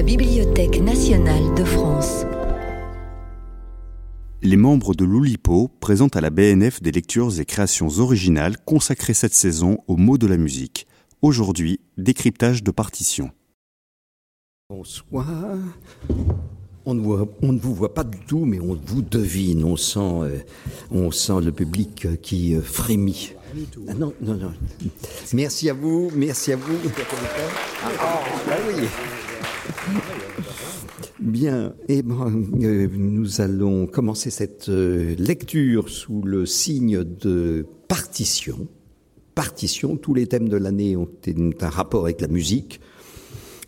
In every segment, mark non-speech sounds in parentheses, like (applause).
la Bibliothèque nationale de France. Les membres de l'Oulipo présentent à la BNF des lectures et créations originales consacrées cette saison aux mots de la musique. Aujourd'hui, décryptage de partitions. Bonsoir. On ne, voit, on ne, vous voit pas du tout, mais on vous devine. On sent, euh, on sent le public euh, qui euh, frémit. Ah, non, non, non. Merci à vous, merci à vous. Ah, bah oui. Bien, eh ben, euh, nous allons commencer cette euh, lecture sous le signe de partition. Partition, tous les thèmes de l'année ont un rapport avec la musique,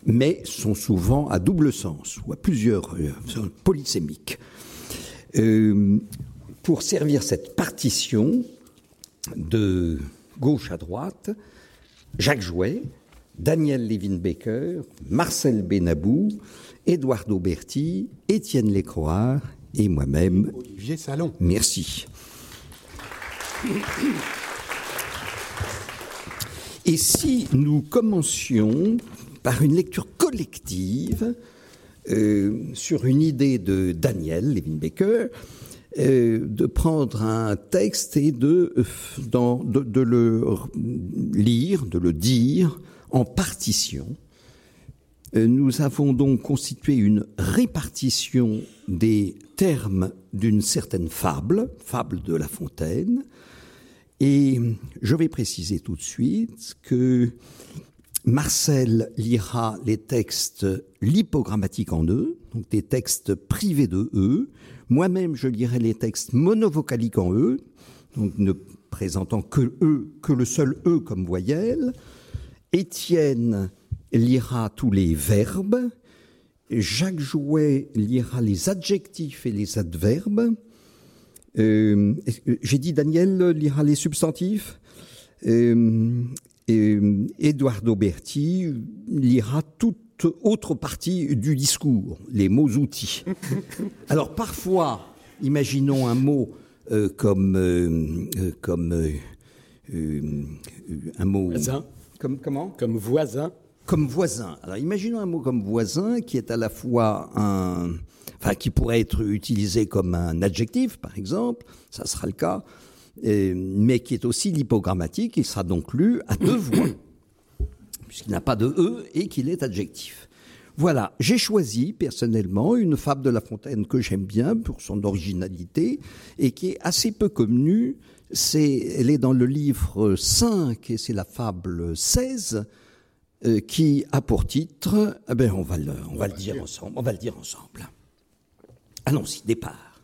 mais sont souvent à double sens ou à plusieurs euh, polysémiques. Pour servir cette partition de gauche à droite, Jacques Jouet, Daniel Levin-Baker, Marcel Benabou, Eduardo Berti, Étienne Lécroix et moi-même. Olivier Salon. Merci. Et si nous commencions par une lecture collective euh, sur une idée de Daniel Levin-Baker, euh, de prendre un texte et de, dans, de, de le lire, de le dire en partition, nous avons donc constitué une répartition des termes d'une certaine fable, fable de La Fontaine, et je vais préciser tout de suite que Marcel lira les textes lipogrammatiques en E, donc des textes privés de E. Moi-même, je lirai les textes monovocaliques en E, donc ne présentant que E, que le seul E comme voyelle. Étienne lira tous les verbes, Jacques Jouet lira les adjectifs et les adverbes, euh, j'ai dit Daniel lira les substantifs, euh, et Eduardo Berti lira toute autre partie du discours, les mots-outils. Alors parfois, imaginons un mot euh, comme, euh, comme un mot... Voisin. Comme, comment? Comme voisin. Comme voisin. Alors imaginons un mot comme voisin qui est à la fois un... Enfin, qui pourrait être utilisé comme un adjectif, par exemple, ça sera le cas, mais qui est aussi lipogrammatique, il sera donc lu à deux (coughs) voix, puisqu'il n'a pas de E et qu'il est adjectif. Voilà, j'ai choisi personnellement une fable de La Fontaine que j'aime bien pour son originalité et qui est assez peu connue. C'est, elle est dans le livre 5 et c'est la fable 16 euh, qui a pour titre, eh ben on va le, on va le dire ensemble, on va le dire ensemble. Allons-y, départ.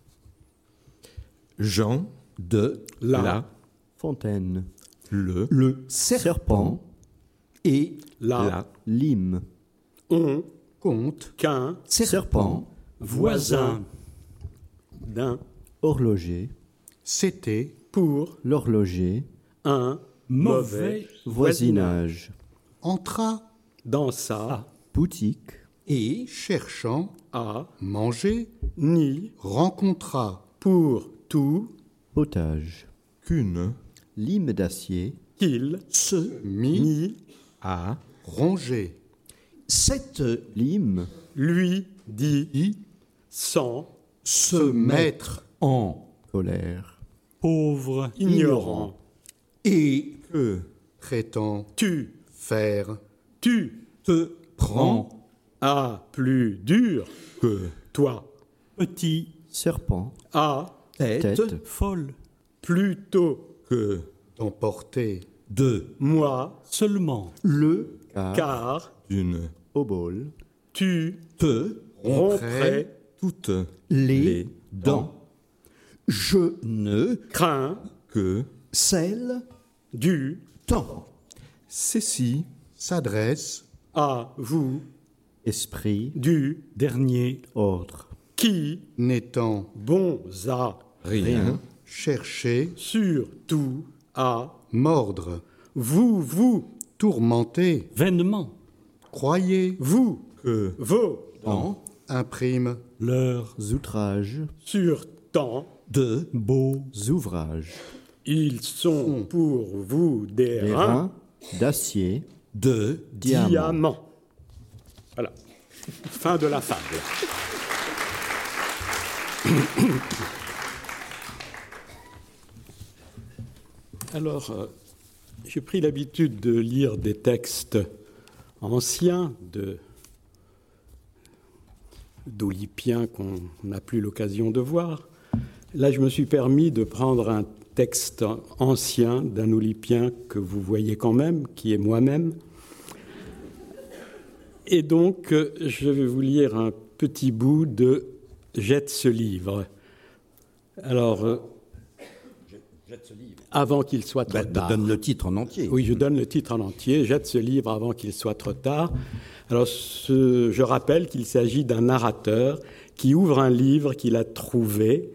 Jean De La. la Fontaine, le le serpent et La. la lime, On. Compte. Qu'un. serpent Voisin. D'un. horloger, C'était. Pour. l'horloger, Un. Mauvais. voisinage, entra Dans sa. boutique, et cherchant, À. manger, Ni. rencontra, Pour. Tout. potage, qu'une lime d'acier, Qu'il. ce mit, Ni. a ronger, cette lime, Lui. Dit. Sans. se mettre, en colère, Pauvre. Ignorant. et que prétend, Tu. Faire, Tu. te prend A. Plus dur. que Toi. Petit, serpent, A. tête, tête, folle, Plutôt. que d'emporter, de Moi. seulement, le car, Car. d'une obole, Tu. te Romprais. toutes les, les dents. Je ne Crains. que celle Du. temps. Ceci s'adresse, À. Vous. esprit, Du. dernier, ordre, Qui. n'étant, Bons à. rien chercher, Surtout. À. mordre, Vous. Vous. tourmenter, vainement, croyez, Vous. que Vos. Temps imprime, leurs outrages, Sur temps. de beaux ouvrages, Ils sont pour vous des reins. reins d'acier, de diamant. Diamants. Voilà. Fin de la fable. Alors, euh, j'ai pris l'habitude de lire des textes anciens de d'Olypiens qu'on n'a plus l'occasion de voir. Là, je me suis permis de prendre un texte ancien d'un Olypien que vous voyez quand même, qui est moi-même. Et donc, je vais vous lire un petit bout de Jette ce livre. Alors, euh, avant qu'il soit trop Bah, tard. donne le titre en entier. Oui, je donne le titre en entier. Jette ce livre avant qu'il soit trop tard. Alors, ce- je rappelle qu'il s'agit d'un narrateur qui ouvre un livre qu'il a trouvé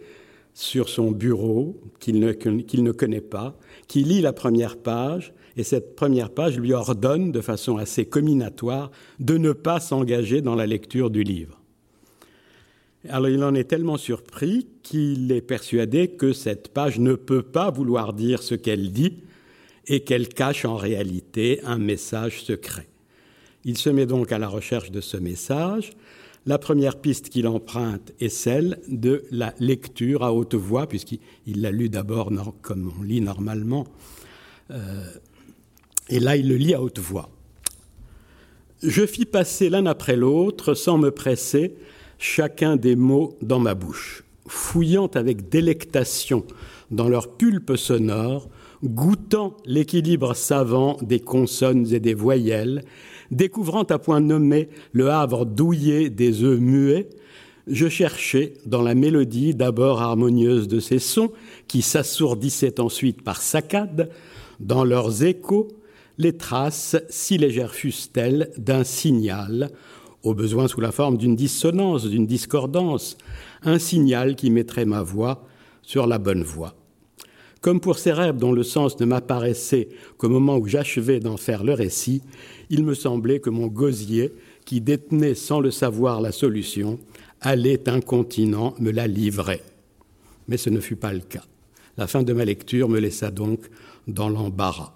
sur son bureau, qu'il ne, ne connaît pas, qui lit la première page, et cette première page lui ordonne, de façon assez comminatoire, de ne pas s'engager dans la lecture du livre. Alors il en est tellement surpris qu'il est persuadé que cette page ne peut pas vouloir dire ce qu'elle dit et qu'elle cache en réalité un message secret. Il se met donc à la recherche de ce message. La première piste qu'il emprunte est celle de la lecture à haute voix, puisqu'il il l'a lu d'abord comme on lit normalement. Euh, et là, il le lit à haute voix. Je fis passer l'un après l'autre, sans me presser, chacun des mots dans ma bouche, fouillant avec délectation dans leur pulpe sonore, goûtant l'équilibre savant des consonnes et des voyelles, découvrant à point nommé le havre douillet des œufs muets, je cherchais dans la mélodie d'abord harmonieuse de ces sons, qui s'assourdissaient ensuite par saccades, dans leurs échos, les traces, si légères fussent-elles, d'un signal, au besoin sous la forme d'une dissonance, d'une discordance, un signal qui mettrait ma voix sur la bonne voie. Comme pour ces rêves dont le sens ne m'apparaissait qu'au moment où j'achevais d'en faire le récit, il me semblait que mon gosier, qui détenait sans le savoir la solution, allait incontinent me la livrer. Mais ce ne fut pas le cas. La fin de ma lecture me laissa donc dans l'embarras.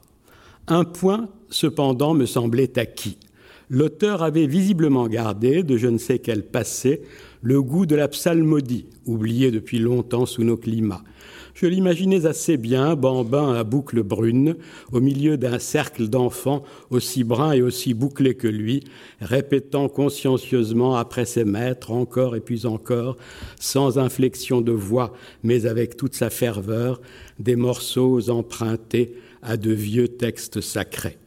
Un point, cependant, me semblait acquis. L'auteur avait visiblement gardé, de je ne sais quel passé, le goût de la psalmodie, oublié depuis longtemps sous nos climats. Je l'imaginais assez bien, bambin à boucles brunes, au milieu d'un cercle d'enfants aussi bruns et aussi bouclés que lui, répétant consciencieusement après ses maîtres, encore et puis encore, sans inflexion de voix, mais avec toute sa ferveur, des morceaux empruntés à de vieux textes sacrés.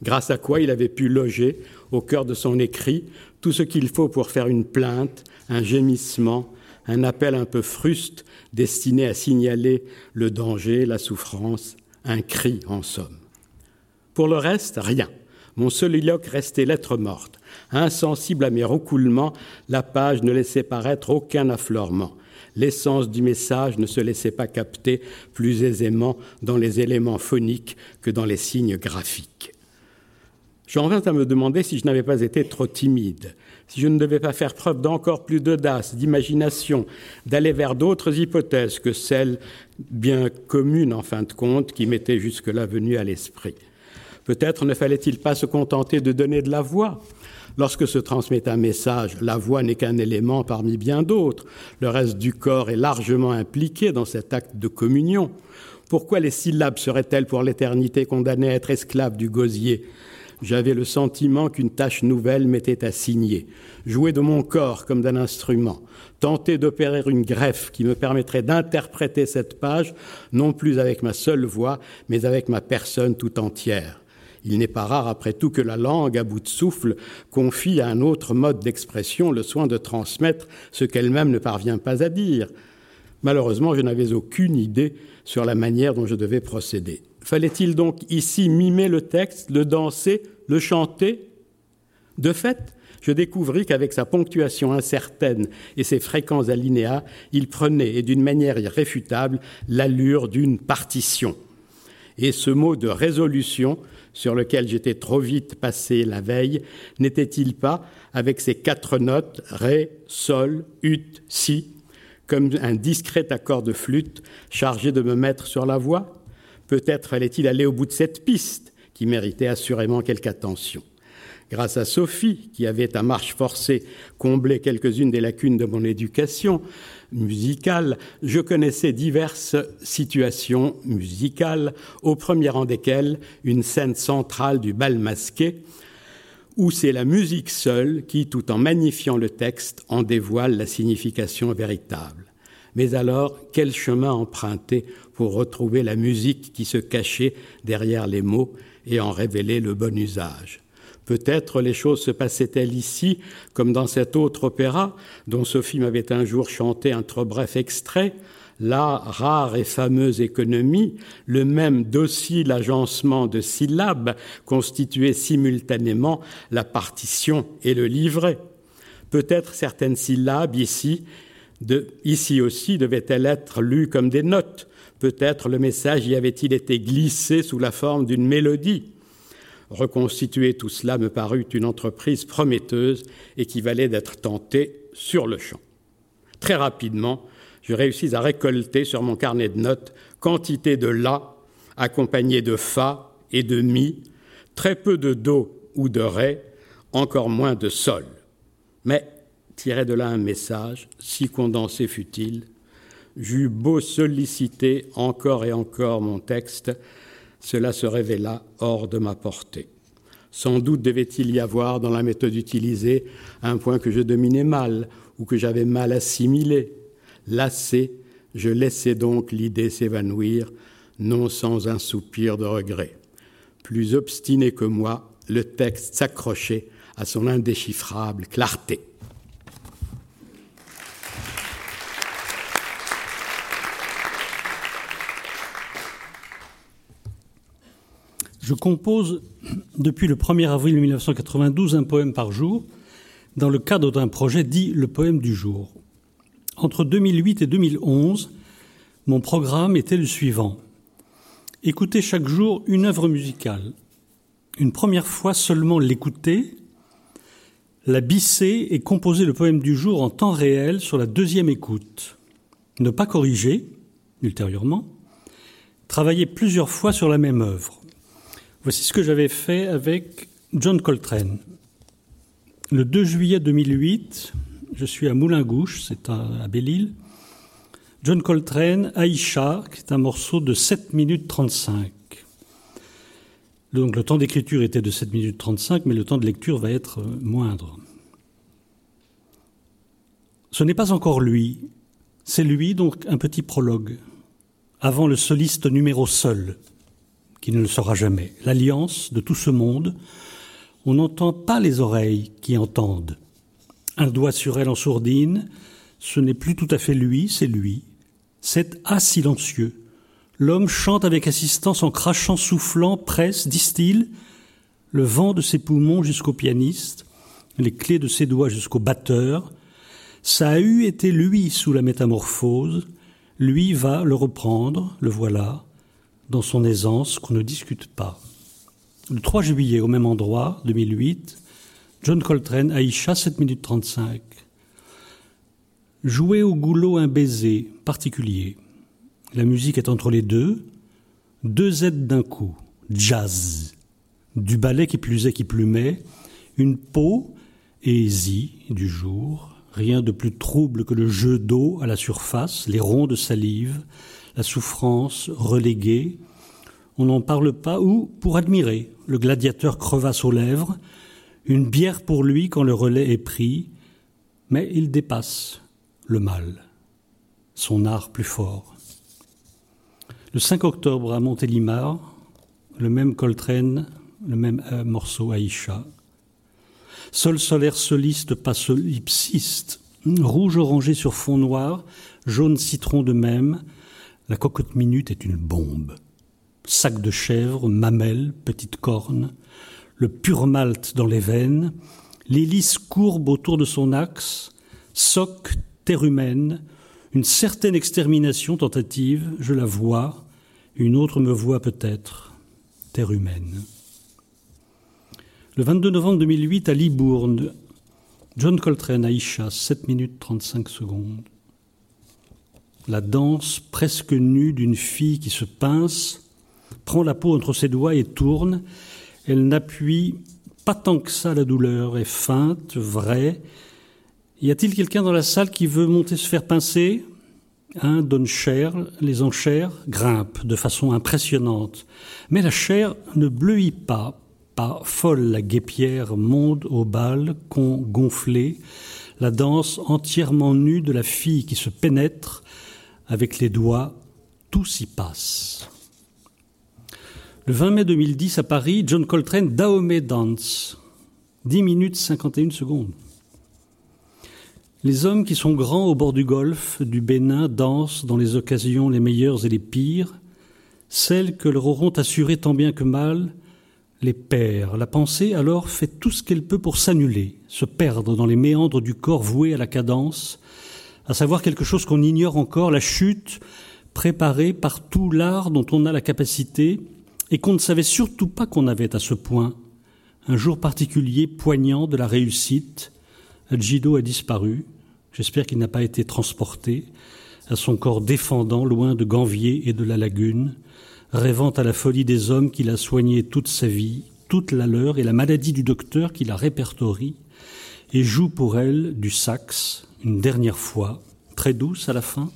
Grâce à quoi il avait pu loger, au cœur de son écrit, tout ce qu'il faut pour faire une plainte, un gémissement, un appel un peu fruste destiné à signaler le danger, la souffrance, un cri en somme. Pour le reste, rien. Mon soliloque restait lettre morte. Insensible à mes roucoulements, la page ne laissait paraître aucun affleurement. L'essence du message ne se laissait pas capter plus aisément dans les éléments phoniques que dans les signes graphiques. J'en vins à me demander si je n'avais pas été trop timide, si je ne devais pas faire preuve d'encore plus d'audace, d'imagination, d'aller vers d'autres hypothèses que celles bien communes en fin de compte qui m'étaient jusque-là venues à l'esprit. Peut-être ne fallait-il pas se contenter de donner de la voix. Lorsque se transmet un message, la voix n'est qu'un élément parmi bien d'autres. Le reste du corps est largement impliqué dans cet acte de communion. Pourquoi les syllabes seraient-elles pour l'éternité condamnées à être esclaves du gosier? J'avais le sentiment qu'une tâche nouvelle m'était assignée. Jouer de mon corps comme d'un instrument, tenter d'opérer une greffe qui me permettrait d'interpréter cette page, non plus avec ma seule voix, mais avec ma personne tout entière. Il n'est pas rare, après tout, que la langue, à bout de souffle, confie à un autre mode d'expression le soin de transmettre ce qu'elle-même ne parvient pas à dire. Malheureusement, je n'avais aucune idée sur la manière dont je devais procéder. Fallait-il donc ici mimer le texte, le danser, le chanter De fait, je découvris qu'avec sa ponctuation incertaine et ses fréquents alinéas, il prenait, et d'une manière irréfutable, l'allure d'une partition. Et ce mot de résolution, sur lequel j'étais trop vite passé la veille, n'était-il pas, avec ses quatre notes, ré, sol, ut, si, comme un discret accord de flûte chargé de me mettre sur la voie Peut-être fallait-il aller au bout de cette piste, qui méritait assurément quelque attention. Grâce à Sophie, qui avait à marche forcée comblé quelques-unes des lacunes de mon éducation musicale, je connaissais diverses situations musicales, au premier rang desquelles une scène centrale du bal masqué, où c'est la musique seule qui, tout en magnifiant le texte, en dévoile la signification véritable. Mais alors, quel chemin emprunter pour retrouver la musique qui se cachait derrière les mots et en révéler le bon usage Peut-être les choses se passaient-elles ici, comme dans cet autre opéra, dont Sophie m'avait un jour chanté un trop bref extrait, la rare et fameuse économie, le même docile agencement de syllabes constituait simultanément la partition et le livret. Peut-être certaines syllabes ici, ici aussi devaient-elles être lues comme des notes. Peut-être le message y avait-il été glissé sous la forme d'une mélodie. Reconstituer tout cela me parut une entreprise prometteuse et qui valait d'être tentée sur le champ. Très rapidement, je réussis à récolter sur mon carnet de notes quantité de La accompagné de Fa et de Mi, très peu de Do ou de Ré, encore moins de Sol. Mais tirer de là un message, si condensé fut-il, j'eus beau solliciter encore et encore mon texte, cela se révéla hors de ma portée. Sans doute devait-il y avoir dans la méthode utilisée un point que je dominais mal ou que j'avais mal assimilé. Lassé, je laissais donc l'idée s'évanouir, non sans un soupir de regret. Plus obstiné que moi, le texte s'accrochait à son indéchiffrable clarté. Je compose depuis le 1er avril 1992 un poème par jour dans le cadre d'un projet dit le poème du jour. Entre 2008 et 2011, mon programme était le suivant. Écouter chaque jour une œuvre musicale. Une première fois seulement l'écouter, la bisser et composer le poème du jour en temps réel sur la deuxième écoute. Ne pas corriger, ultérieurement. Travailler plusieurs fois sur la même œuvre. Voici ce que j'avais fait avec John Coltrane. Le 2 juillet 2008, je suis à Moulingouche, c'est à Belle-Île. John Coltrane, Aïcha, qui est un morceau de 7 minutes 35. Donc le temps d'écriture était de 7 minutes 35, mais le temps de lecture va être euh, moindre. Ce n'est pas encore lui, c'est lui, donc un petit prologue, avant le soliste numéro seul, qui ne le sera jamais. L'alliance de tout ce monde, on n'entend pas les oreilles qui entendent. Un doigt sur elle en sourdine, ce n'est plus tout à fait lui, c'est lui. C'est A silencieux. L'homme chante avec assistance en crachant, soufflant, presse, distille, le vent de ses poumons jusqu'au pianiste, les clés de ses doigts jusqu'au batteur. Ça a eu été lui sous la métamorphose, lui va le reprendre, le voilà, dans son aisance qu'on ne discute pas. Le 3 juillet, au même endroit, 2008, John Coltrane, Aïcha, 7 minutes 35. Jouer au goulot un baiser particulier. La musique est entre les deux. Deux aides d'un coup. Jazz. Du ballet qui plus est qui plumait. Une peau et du jour. Rien de plus trouble que le jeu d'eau à la surface, les ronds de salive, la souffrance reléguée, on n'en parle pas, ou pour admirer. Le gladiateur crevasse aux lèvres, une bière pour lui quand le relais est pris, mais il dépasse le mal, son art plus fort. Le 5 octobre à Montélimar, le même Coltrane, le même euh, morceau Aïcha. Sol solaire soliste, pas solipsiste, rouge orangé sur fond noir, jaune citron de même, la cocotte minute est une bombe. Sac de chèvre, mamelle, petite corne, le pur malt dans les veines, l'hélice courbe autour de son axe, soc, terre humaine, une certaine extermination tentative, je la vois, une autre me voit peut-être, terre humaine. Le 22 novembre 2008, à Libourne, John Coltrane, Aïcha, 7 minutes 35 secondes la danse presque nue d'une fille qui se pince, prend la peau entre ses doigts et tourne. Elle n'appuie Pas tant que ça, la douleur est feinte, vraie. Y a-t-il quelqu'un dans la salle qui veut monter se faire pincer? Un donne cher, les enchères grimpent de façon impressionnante. Mais la chair ne bleuit pas, pas folle la guépière monte au bal, con gonflé, la danse entièrement nue de la fille qui se pénètre avec les doigts, tout s'y passe. Le 20 mai 2010 à Paris, John Coltrane Dahomey Dance, 10 minutes 51 secondes. Les hommes qui sont grands au bord du golfe, du Bénin, dansent dans les occasions les meilleures et les pires, celles que leur auront assurées tant bien que mal les pères. La pensée alors fait tout ce qu'elle peut pour s'annuler, se perdre dans les méandres du corps voué à la cadence, à savoir quelque chose qu'on ignore encore, la chute préparée par tout l'art dont on a la capacité et qu'on ne savait surtout pas qu'on avait à ce point. Un jour particulier poignant de la réussite, Algido a disparu. J'espère qu'il n'a pas été transporté à son corps défendant loin de Ganvier et de la lagune, rêvant à la folie des hommes qu'il a soigné toute sa vie, toute la leur et la maladie du docteur qui la répertorie et joue pour elle du sax une dernière fois, très douce à la fin.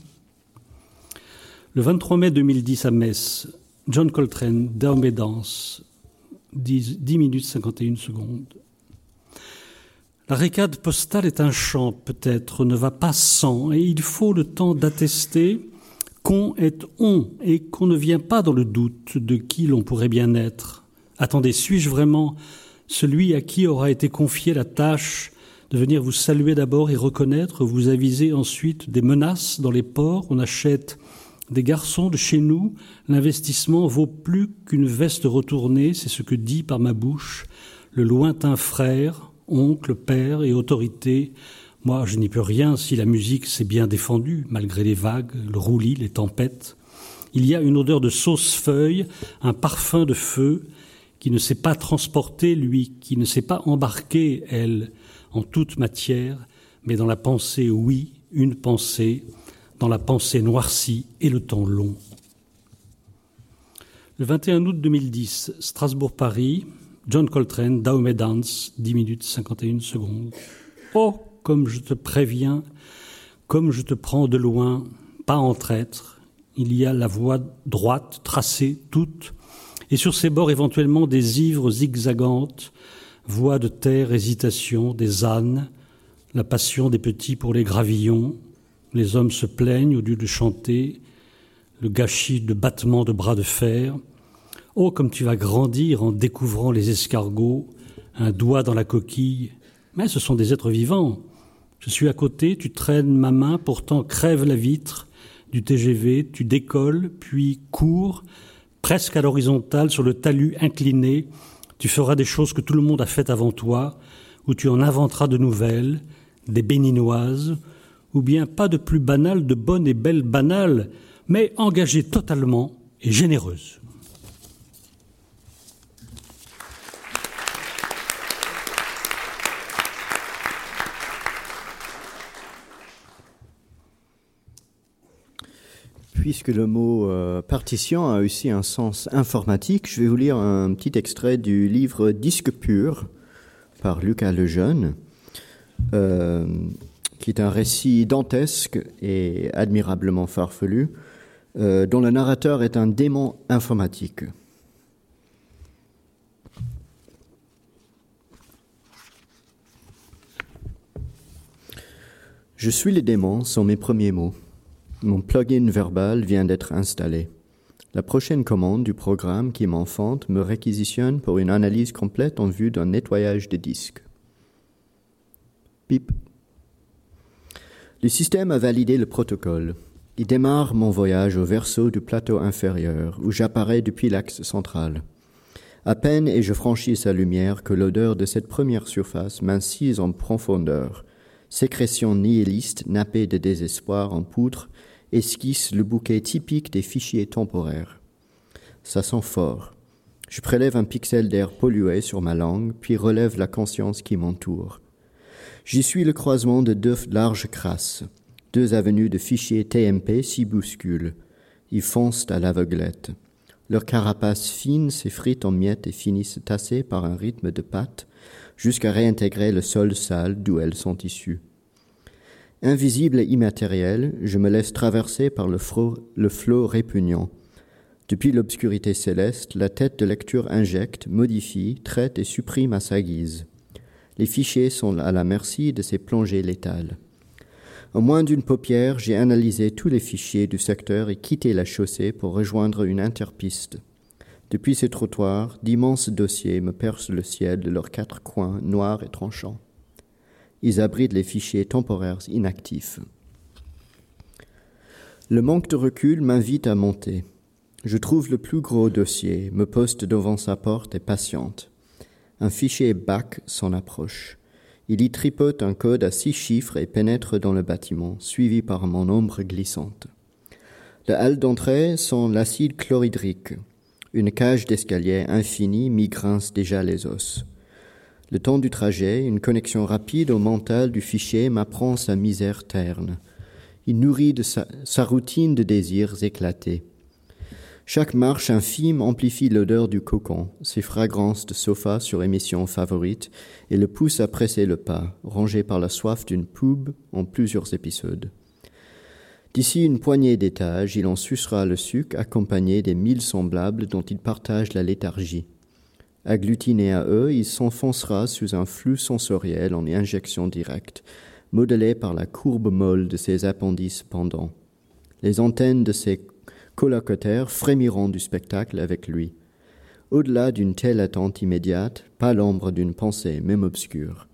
Le 23 mai 2010 à Metz, John Coltrane, Dame 10, 10 minutes 51 secondes. La récade postale est un chant, peut-être, ne va pas sans, et il faut le temps d'attester qu'on est on, et qu'on ne vient pas dans le doute de qui l'on pourrait bien être. Attendez, suis-je vraiment celui à qui aura été confiée la tâche de venir vous saluer d'abord et reconnaître, vous aviser ensuite des menaces dans les ports, on achète des garçons de chez nous, l'investissement vaut plus qu'une veste retournée, c'est ce que dit par ma bouche le lointain frère, oncle, père et autorité. Moi, je n'y peux rien si la musique s'est bien défendue, malgré les vagues, le roulis, les tempêtes. Il y a une odeur de sauce feuille, un parfum de feu, qui ne s'est pas transporté, lui, qui ne s'est pas embarqué, elle, en toute matière, mais dans la pensée, oui, une pensée, dans la pensée noircie et le temps long. Le 21 août 2010, Strasbourg-Paris, John Coltrane, Dahomey Dance, 10 minutes 51 secondes. Oh, comme je te préviens, comme je te prends de loin, pas en traître, il y a la voie droite, tracée, toute, et sur ses bords éventuellement des ivres zigzagantes, voies de terre, hésitation, des ânes, la passion des petits pour les gravillons, les hommes se plaignent au lieu de chanter, le gâchis de battements de bras de fer, Oh, comme tu vas grandir en découvrant les escargots, un doigt dans la coquille. Mais ce sont des êtres vivants. Je suis à côté, tu traînes ma main, pourtant crève la vitre du TGV, tu décolles, puis cours, presque à l'horizontale, sur le talus incliné. Tu feras des choses que tout le monde a faites avant toi, ou tu en inventeras de nouvelles, des béninoises, ou bien pas de plus banales, de bonnes et belles banales, mais engagées totalement et généreuses. Puisque le mot euh, partition a aussi un sens informatique, je vais vous lire un petit extrait du livre Disque pur par Lucas Lejeune, euh, qui est un récit dantesque et admirablement farfelu, euh, dont le narrateur est un démon informatique. Je suis le démon sont mes premiers mots. Mon plugin verbal vient d'être installé. La prochaine commande du programme qui m'enfante me réquisitionne pour une analyse complète en vue d'un nettoyage de disques. Pip. Le système a validé le protocole. Il démarre mon voyage au verso du plateau inférieur, où j'apparais depuis l'axe central. À peine ai-je franchi sa lumière que l'odeur de cette première surface m'incise en profondeur, sécrétion nihiliste nappée de désespoir en poutre esquisse le bouquet typique des fichiers temporaires. Ça sent fort. Je prélève un pixel d'air pollué sur ma langue, puis relève la conscience qui m'entoure. J'y suis le croisement de deux larges crasses. Deux avenues de fichiers TMP s'y bousculent. Ils foncent à Leurs carapaces fines s'effritent en miettes et finissent tassées par un rythme de pattes jusqu'à réintégrer le sol sale d'où elles sont issues. Invisible et immatériel, je me laisse traverser par le, flot répugnant. Depuis l'obscurité céleste, la tête de lecture injecte, modifie, traite et supprime à sa guise. Les fichiers sont à la merci de ces plongées létales. En moins d'une paupière, j'ai analysé tous les fichiers du secteur et quitté la chaussée pour rejoindre une interpiste. Depuis ces trottoirs, d'immenses dossiers me percent le ciel de leurs quatre coins noirs et tranchants. Ils abritent les fichiers temporaires inactifs. Le manque de recul m'invite à monter. Je trouve le plus gros dossier, me poste devant sa porte et patiente. Un fichier BAC s'en approche. Il y tripote un code à six chiffres et pénètre dans le bâtiment, suivi par mon ombre glissante. Le hall d'entrée sent l'acide chlorhydrique. Une cage d'escalier infinie m'y grince déjà les os. Le temps du trajet, une connexion rapide au mental du fichier m'apprend sa misère terne. Il nourrit de sa, routine de désirs éclatés. Chaque marche infime amplifie l'odeur du cocon, ses fragrances de sofa sur émission favorite, et le pousse à presser le pas, rangé par la soif d'une pub en plusieurs épisodes. D'ici une poignée d'étages, il en sucera le suc accompagné des mille semblables dont il partage la léthargie. Agglutiné à eux, il s'enfoncera sous un flux sensoriel en injection directe, modelé par la courbe molle de ses appendices pendants. Les antennes de ses colocataires frémiront du spectacle avec lui. Au-delà d'une telle attente immédiate, pas l'ombre d'une pensée, même obscure.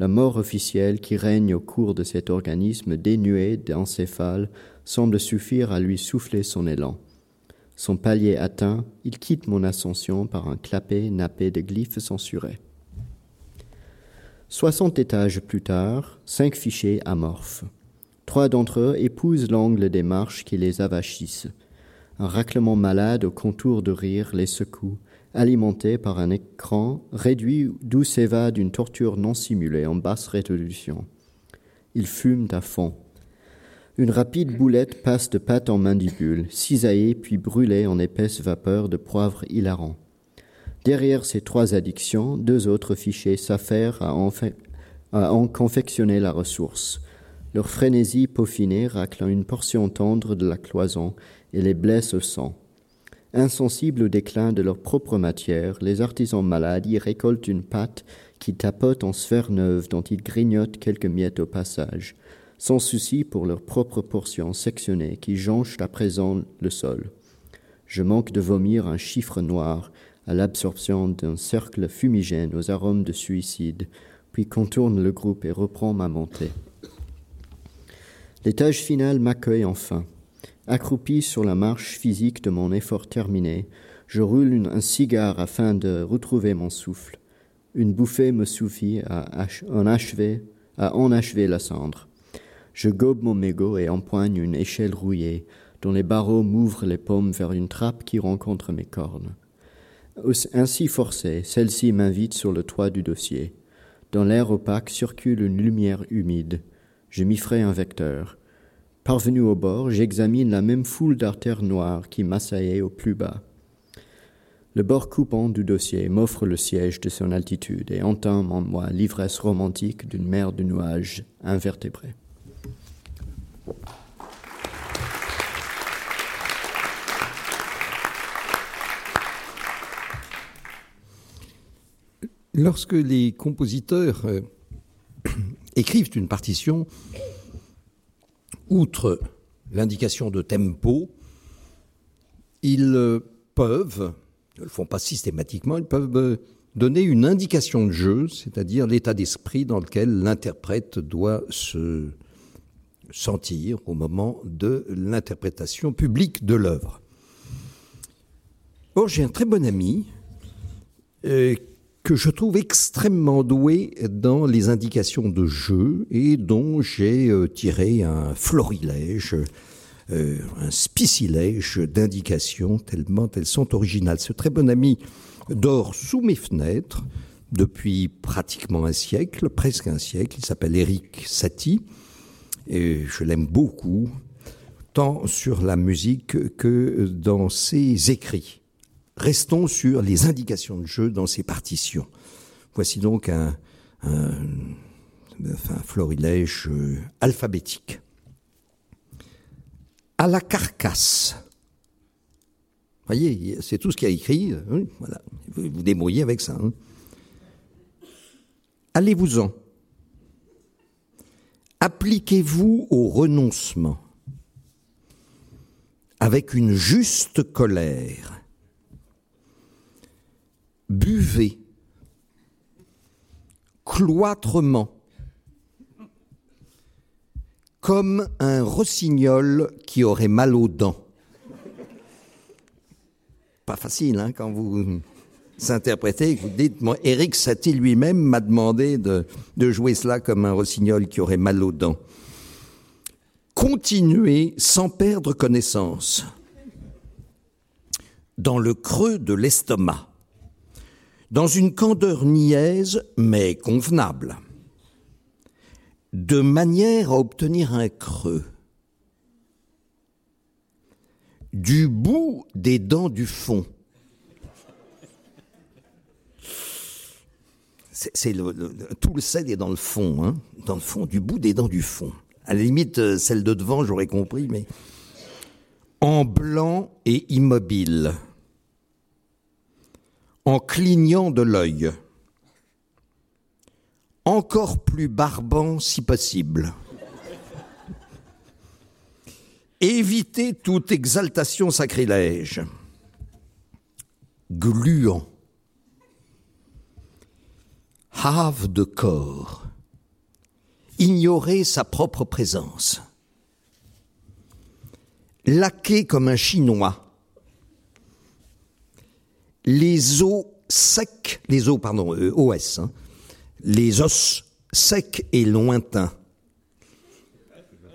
La mort officielle qui règne au cours de cet organisme dénué d'encéphale semble suffire à lui souffler son élan. Son palier atteint, il quitte mon ascension par un clapet nappé de glyphes censurés. Soixante étages plus tard, cinq fichiers amorphes. Trois d'entre eux épousent l'angle des marches qui les avachissent. Un raclement malade au contour de rire les secoue, alimenté par un écran réduit d'où s'évade une torture non simulée en basse résolution. Ils fument à fond. Une rapide boulette passe de pâte en mandibule, cisaillée puis brûlée en épaisse vapeur de poivre hilarant. Derrière ces trois addictions, deux autres fichiers s'affairent à, en, à en confectionner la ressource. Leur frénésie peaufinée racle une portion tendre de la cloison et les blesse au sang. Insensibles au déclin de leur propre matière, les artisans malades y récoltent une pâte qui tapote en sphère neuve dont ils grignotent quelques miettes au passage sans souci pour leur propre portion sectionnée qui jonche à présent le sol. Je manque de vomir un chiffre noir à l'absorption d'un cercle fumigène aux arômes de suicide, puis contourne le groupe et reprend ma montée. L'étage final m'accueille enfin. Accroupi sur la marche physique de mon effort terminé, je roule un cigare afin de retrouver mon souffle. Une bouffée me suffit à en achever la cendre. Je gobe mon mégot et empoigne une échelle rouillée, dont les barreaux m'ouvrent les paumes vers une trappe qui rencontre mes cornes. Ainsi forcée, celle-ci m'invite sur le toit du dossier. Dans l'air opaque circule une lumière humide. Je m'y ferai un vecteur. Parvenu au bord, j'examine la même foule d'artères noires qui m'assaillaient au plus bas. Le bord coupant du dossier m'offre le siège de son altitude et entame en moi l'ivresse romantique d'une mer de nuages invertébrés. Lorsque les compositeurs euh, (clears throat) écrivent une partition, outre l'indication de tempo, ils euh, peuvent, ne le font pas systématiquement, ils peuvent euh, donner une indication de jeu, c'est-à-dire l'état d'esprit dans lequel l'interprète doit se sentir au moment de l'interprétation publique de l'œuvre. Or, j'ai un très bon ami euh, que je trouve extrêmement doué dans les indications de jeu et dont j'ai euh, tiré un florilège, euh, un spicilège d'indications tellement elles sont originales. Ce très bon ami dort sous mes fenêtres depuis pratiquement un siècle, presque un siècle. Il s'appelle Eric Satie et je l'aime beaucoup, tant sur la musique que dans ses écrits. Restons sur les indications de jeu dans ses partitions. Voici donc un, florilège euh, alphabétique. À la carcasse. Voyez, c'est tout ce qu'il y a écrit. oui, voilà. Vous vous débrouillez avec ça. hein. Allez-vous-en. Appliquez-vous au renoncement avec une juste colère. Buvez cloîtrement comme un rossignol qui aurait mal aux dents. Pas facile hein, quand vous s'interprétez, que vous dites, moi, Eric Satie lui-même m'a demandé de, de jouer cela comme un rossignol qui aurait mal aux dents. Continuez sans perdre connaissance. Dans le creux de l'estomac, dans une candeur niaise mais convenable, de manière à obtenir un creux. Du bout des dents du fond. Tout le sel est dans le fond, hein, dans le fond, du bout des dents du fond. À la limite, euh, celle de devant, j'aurais compris, mais en blanc et immobile, en clignant de l'œil, encore plus barbant si possible. Évitez toute exaltation sacrilège. Gluant. Have de corps. Ignorer sa propre présence. Laqué comme un chinois. Les os secs, les os, pardon, euh, OS, hein, les os secs et lointains.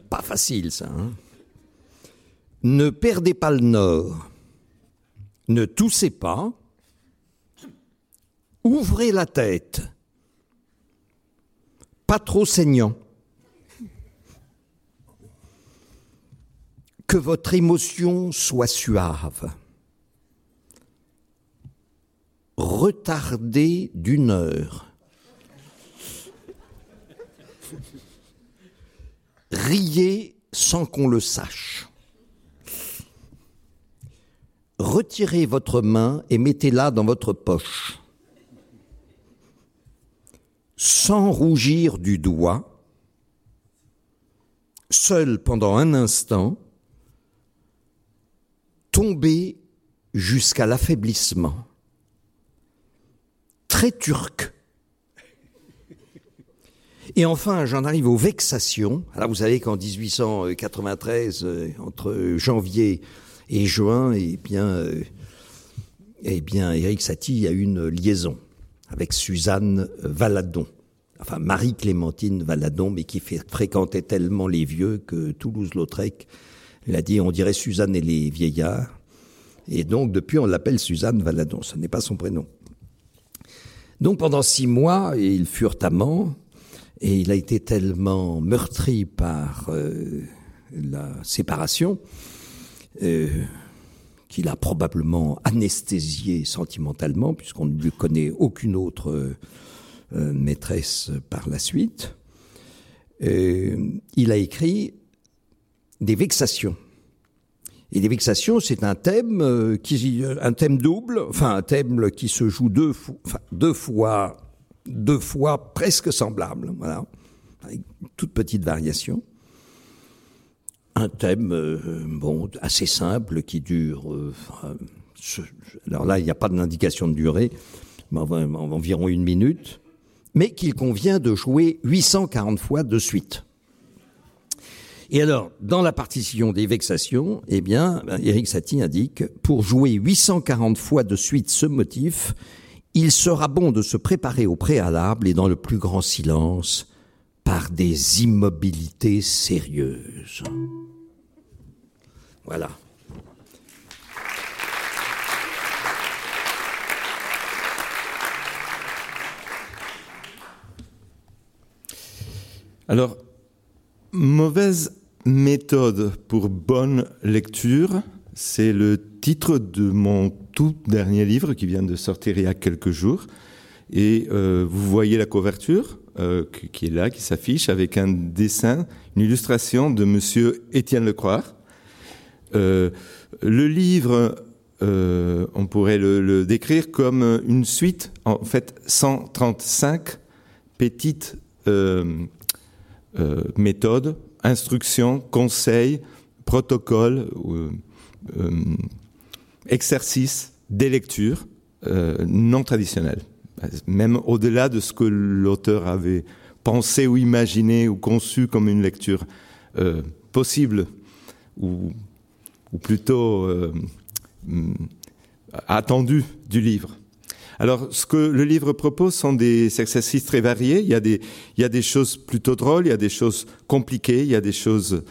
Pas facile ça. hein. Ne perdez pas le nord. Ne toussez pas. Ouvrez la tête. Pas trop saignant. Que votre émotion soit suave. Retardez d'une heure. Riez sans qu'on le sache. Retirez votre main et mettez-la dans votre poche. Sans rougir du doigt, seul pendant un instant, tombez jusqu'à l'affaiblissement. Très turc. Et enfin, j'en arrive aux vexations. Alors, vous savez qu'en 1893, euh, entre janvier et juin, eh bien, euh, eh bien, Éric Satie a une liaison avec Suzanne Valadon. Enfin, Marie-Clémentine Valadon, mais qui fréquentait tellement les vieux que Toulouse-Lautrec l'a dit, on dirait Suzanne et les vieillards. Et donc, depuis, on l'appelle Suzanne Valadon. Ce n'est pas son prénom. Donc pendant six mois, ils furent amants, et il a été tellement meurtri par euh, la séparation euh, qu'il a probablement anesthésié sentimentalement, puisqu'on ne lui connaît aucune autre euh, euh, maîtresse par la suite. Euh, il a écrit des vexations. Et les vexations, c'est un thème qui, un thème double, enfin un thème qui se joue deux, deux fois, deux fois presque semblable, voilà, avec toute petite variation. Un thème, euh, bon, assez simple qui dure. euh, alors là, il n'y a pas d'indication de durée, mais env- environ une minute, mais qu'il convient de jouer 840 fois de suite. Et alors, dans la partition des vexations, eh bien, Éric Satie indique, pour jouer 840 fois de suite ce motif, il sera bon de se préparer au préalable et dans le plus grand silence par des immobilités sérieuses. Voilà. Alors, mauvaise méthode pour bonne lecture, c'est le titre de mon tout dernier livre qui vient de sortir il y a quelques jours. Et euh, vous voyez la couverture? Euh, qui est là, qui s'affiche avec un dessin, une illustration de Monsieur Étienne Lecroix. Euh, le livre, euh, on pourrait le, décrire comme une suite, en fait, 135 petites euh, méthodes, instructions, conseils, protocoles, exercices des lectures non traditionnelles même au-delà de ce que l'auteur avait pensé ou imaginé ou conçu comme une lecture euh, possible ou, plutôt euh, attendue du livre. Alors, ce que le livre propose sont des exercices très variés. Il y a des, choses plutôt drôles, il y a des choses compliquées, il y a des choses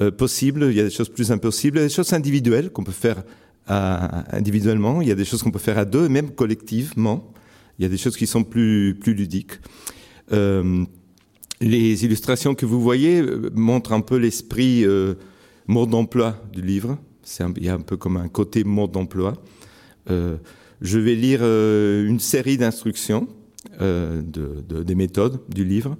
euh, possibles, il y a des choses plus impossibles, il y a des choses individuelles qu'on peut faire individuellement, il y a des choses qu'on peut faire à deux, même collectivement. Il y a des choses qui sont plus, ludiques. Euh, les illustrations que vous voyez euh, montrent un peu l'esprit euh, mode d'emploi du livre. Il y a un peu comme un côté mode d'emploi. Euh, je vais lire une série d'instructions, de, de, des méthodes du livre,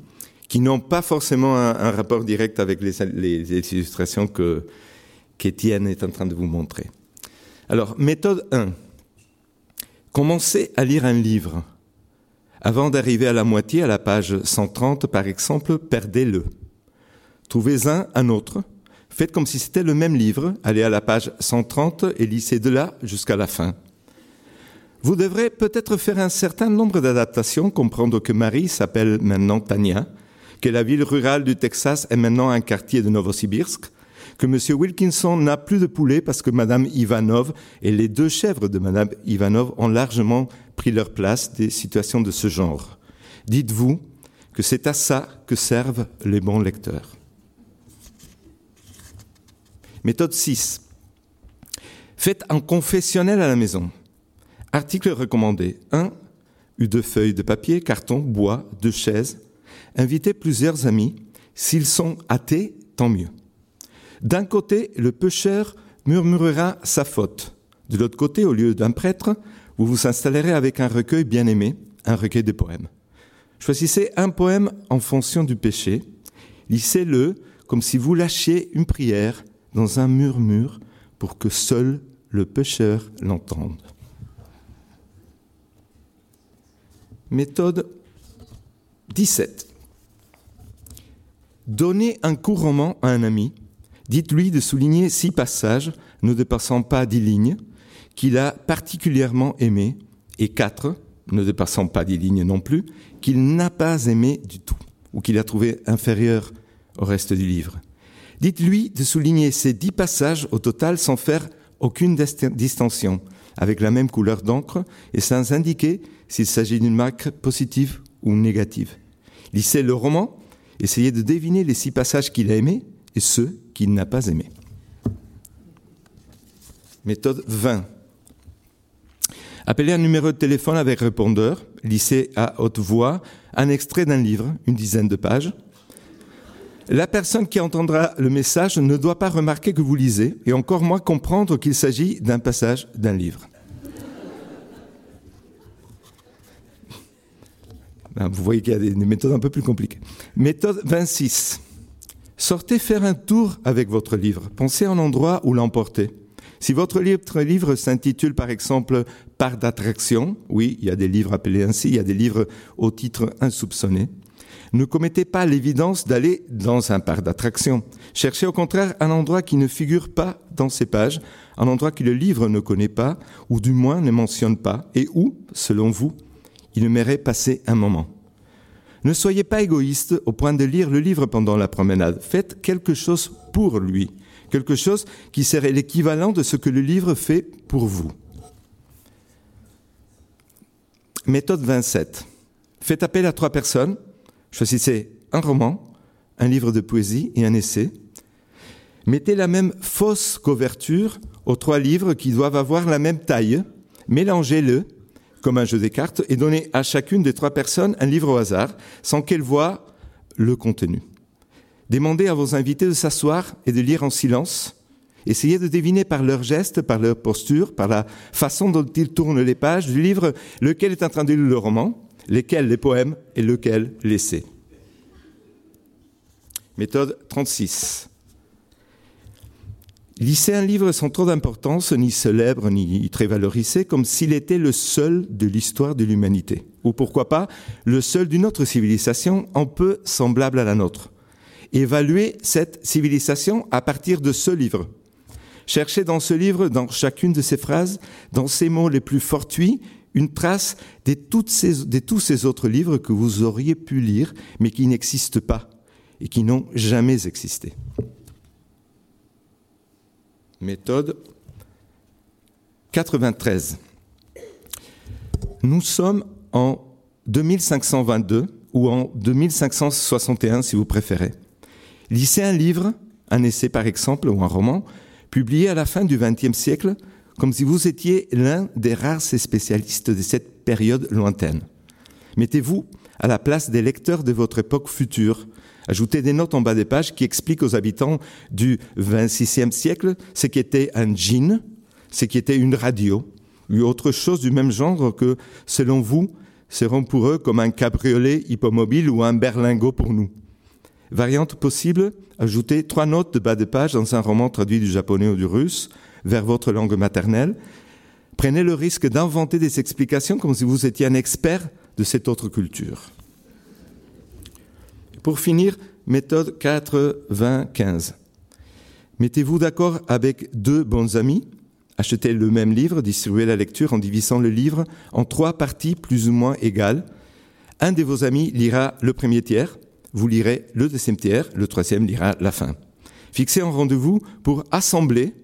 qui n'ont pas forcément un, rapport direct avec les illustrations que qu'Étienne est en train de vous montrer. Alors, méthode 1. Commencez à lire un livre. Avant d'arriver à la moitié, à la page 130 par exemple, perdez-le. Trouvez un, un autre. Faites comme si c'était le même livre. Allez à la page 130 et lisez de là jusqu'à la fin. Vous devrez peut-être faire un certain nombre d'adaptations, comprendre que Marie s'appelle maintenant Tania, que la ville rurale du Texas est maintenant un quartier de Novosibirsk, que M. Wilkinson n'a plus de poulet parce que Mme Ivanov et les deux chèvres de Mme Ivanov ont largement pris leur place des situations de ce genre. Dites-vous que c'est à ça que servent les bons lecteurs. Méthode 6. Faites un confessionnel à la maison. Article recommandé 1. U de feuilles de papier, carton, bois, deux chaises. Invitez plusieurs amis. S'ils sont athées, tant mieux. D'un côté, le pêcheur murmurera sa faute. De l'autre côté, au lieu d'un prêtre, vous vous installerez avec un recueil bien aimé, un recueil de poèmes. Choisissez un poème en fonction du péché. Lisez-le comme si vous lâchiez une prière dans un murmure pour que seul le pêcheur l'entende. Méthode 17. Donnez un court roman à un ami Dites-lui de souligner six passages ne dépassant pas dix lignes qu'il a particulièrement aimés et quatre ne dépassant pas dix lignes non plus qu'il n'a pas aimé du tout ou qu'il a trouvé inférieur au reste du livre. Dites-lui de souligner ces dix passages au total sans faire aucune distinction, avec la même couleur d'encre et sans indiquer s'il s'agit d'une marque positive ou négative. Lisez le roman, essayez de deviner les six passages qu'il a aimés et ceux qu'il n'a pas aimés. Méthode 20. Appelez un numéro de téléphone avec répondeur, lisez à haute voix un extrait d'un livre, une dizaine de pages. La personne qui entendra le message ne doit pas remarquer que vous lisez, et encore moins comprendre qu'il s'agit d'un passage d'un livre. Vous voyez qu'il y a des méthodes un peu plus compliquées. Méthode 26. Sortez faire un tour avec votre livre. Pensez à un endroit où l'emporter. Si votre livre, s'intitule par exemple Part d'attraction, oui, il y a des livres appelés ainsi, il y a des livres au titre insoupçonné, ne commettez pas l'évidence d'aller dans un parc d'attraction. Cherchez au contraire un endroit qui ne figure pas dans ces pages, un endroit que le livre ne connaît pas, ou du moins ne mentionne pas, et où, selon vous, il aimerait passer un moment. Ne soyez pas égoïste au point de lire le livre pendant la promenade. Faites quelque chose pour lui, quelque chose qui serait l'équivalent de ce que le livre fait pour vous. Méthode 27. Faites appel à trois personnes. Choisissez un roman, un livre de poésie et un essai. Mettez la même fausse couverture aux trois livres qui doivent avoir la même taille. Mélangez-le comme un jeu des cartes, et donner à chacune des trois personnes un livre au hasard, sans qu'elles voient le contenu. Demandez à vos invités de s'asseoir et de lire en silence. Essayez de deviner par leurs gestes, par leur posture, par la façon dont ils tournent les pages du livre lequel est en train de lire le roman, lesquels les poèmes et lesquels l'essai. Méthode 36. Lisser un livre sans trop d'importance, ni célèbre, ni très valorisé, comme s'il était le seul de l'histoire de l'humanité. Ou pourquoi pas, le seul d'une autre civilisation un peu semblable à la nôtre. Évaluer cette civilisation à partir de ce livre. Chercher dans ce livre, dans chacune de ces phrases, dans ces mots les plus fortuits, une trace de tous ces autres livres que vous auriez pu lire, mais qui n'existent pas et qui n'ont jamais existé méthode 93. Nous sommes en 2522 ou en 2561 si vous préférez. Lisez un livre, un essai par exemple ou un roman, publié à la fin du XXe siècle, comme si vous étiez l'un des rares spécialistes de cette période lointaine. Mettez-vous à la place des lecteurs de votre époque future, Ajoutez des notes en bas des pages qui expliquent aux habitants du XXVIe siècle ce qu'était un jean, ce qu'était une radio, ou autre chose du même genre que, selon vous, seront pour eux comme un cabriolet hippomobile ou un berlingot pour nous. Variante possible, ajoutez trois notes de bas de page dans un roman traduit du japonais ou du russe vers votre langue maternelle. Prenez le risque d'inventer des explications comme si vous étiez un expert de cette autre culture. Pour finir, méthode 4-20-15. Mettez-vous d'accord avec deux bons amis, achetez le même livre, distribuez la lecture en divisant le livre en trois parties plus ou moins égales. Un de vos amis lira le premier tiers, vous lirez le deuxième tiers, le troisième lira la fin. Fixez un rendez-vous pour assembler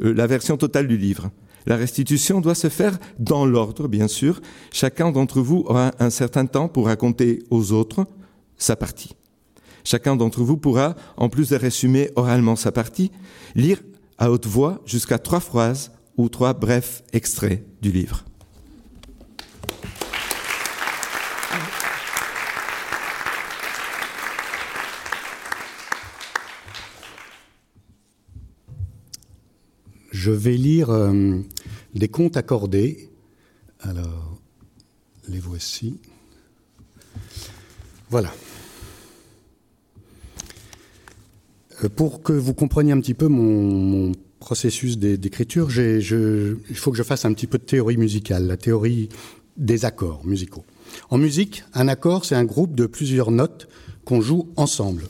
euh, la version totale du livre. La restitution doit se faire dans l'ordre, bien sûr. Chacun d'entre vous aura un certain temps pour raconter aux autres sa partie. Chacun d'entre vous pourra, en plus de résumer oralement sa partie, lire à haute voix jusqu'à trois phrases ou trois brefs extraits du livre. Je vais lire euh, des contes accordés. Alors, les voici. Voilà. Euh, pour que vous compreniez un petit peu mon, processus d'écriture, il faut que je fasse un petit peu de théorie musicale, la théorie des accords musicaux. En musique, un accord, c'est un groupe de plusieurs notes qu'on joue ensemble.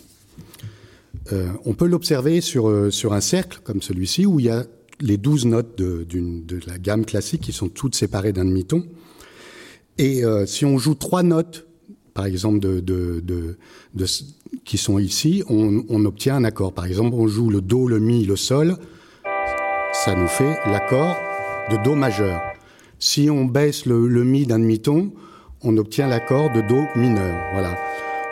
Euh, on peut l'observer sur, euh, sur un cercle comme celui-ci, où il y a les douze notes de, de, la gamme classique qui sont toutes séparées d'un demi-ton. Et si on joue trois notes, par exemple, de, de, qui sont ici, on, obtient un accord. Par exemple, on joue le Do, le Mi, le Sol, ça nous fait l'accord de Do majeur. Si on baisse le, Mi d'un demi-ton, on obtient l'accord de Do mineur. Voilà.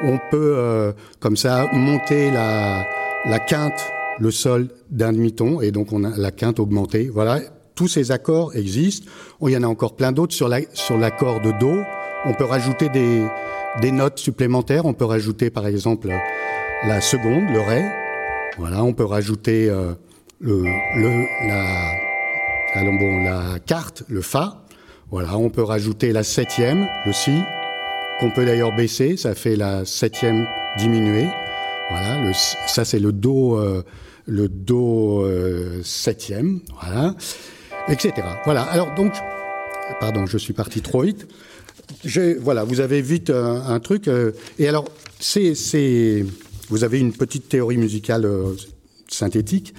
On peut, euh, comme ça, monter la, la quinte, le Sol d'un demi-ton, et donc on a la quinte augmentée. Voilà. Tous ces accords existent. il y en a encore plein d'autres sur l'accord sur de Do. On peut rajouter des, des notes supplémentaires. On peut rajouter par exemple la seconde, le ré. Voilà, on peut rajouter euh, le, le, la, carte, le fa. Voilà, on peut rajouter la septième, le si, qu'on peut d'ailleurs baisser. Ça fait la septième diminuée. Voilà, ça c'est le do, euh, le do euh, septième. Voilà, etc. Voilà. Alors donc, pardon, je suis parti trop vite voilà, vous avez vite un, truc. Euh, et alors, c'est, vous avez une petite théorie musicale euh, synthétique.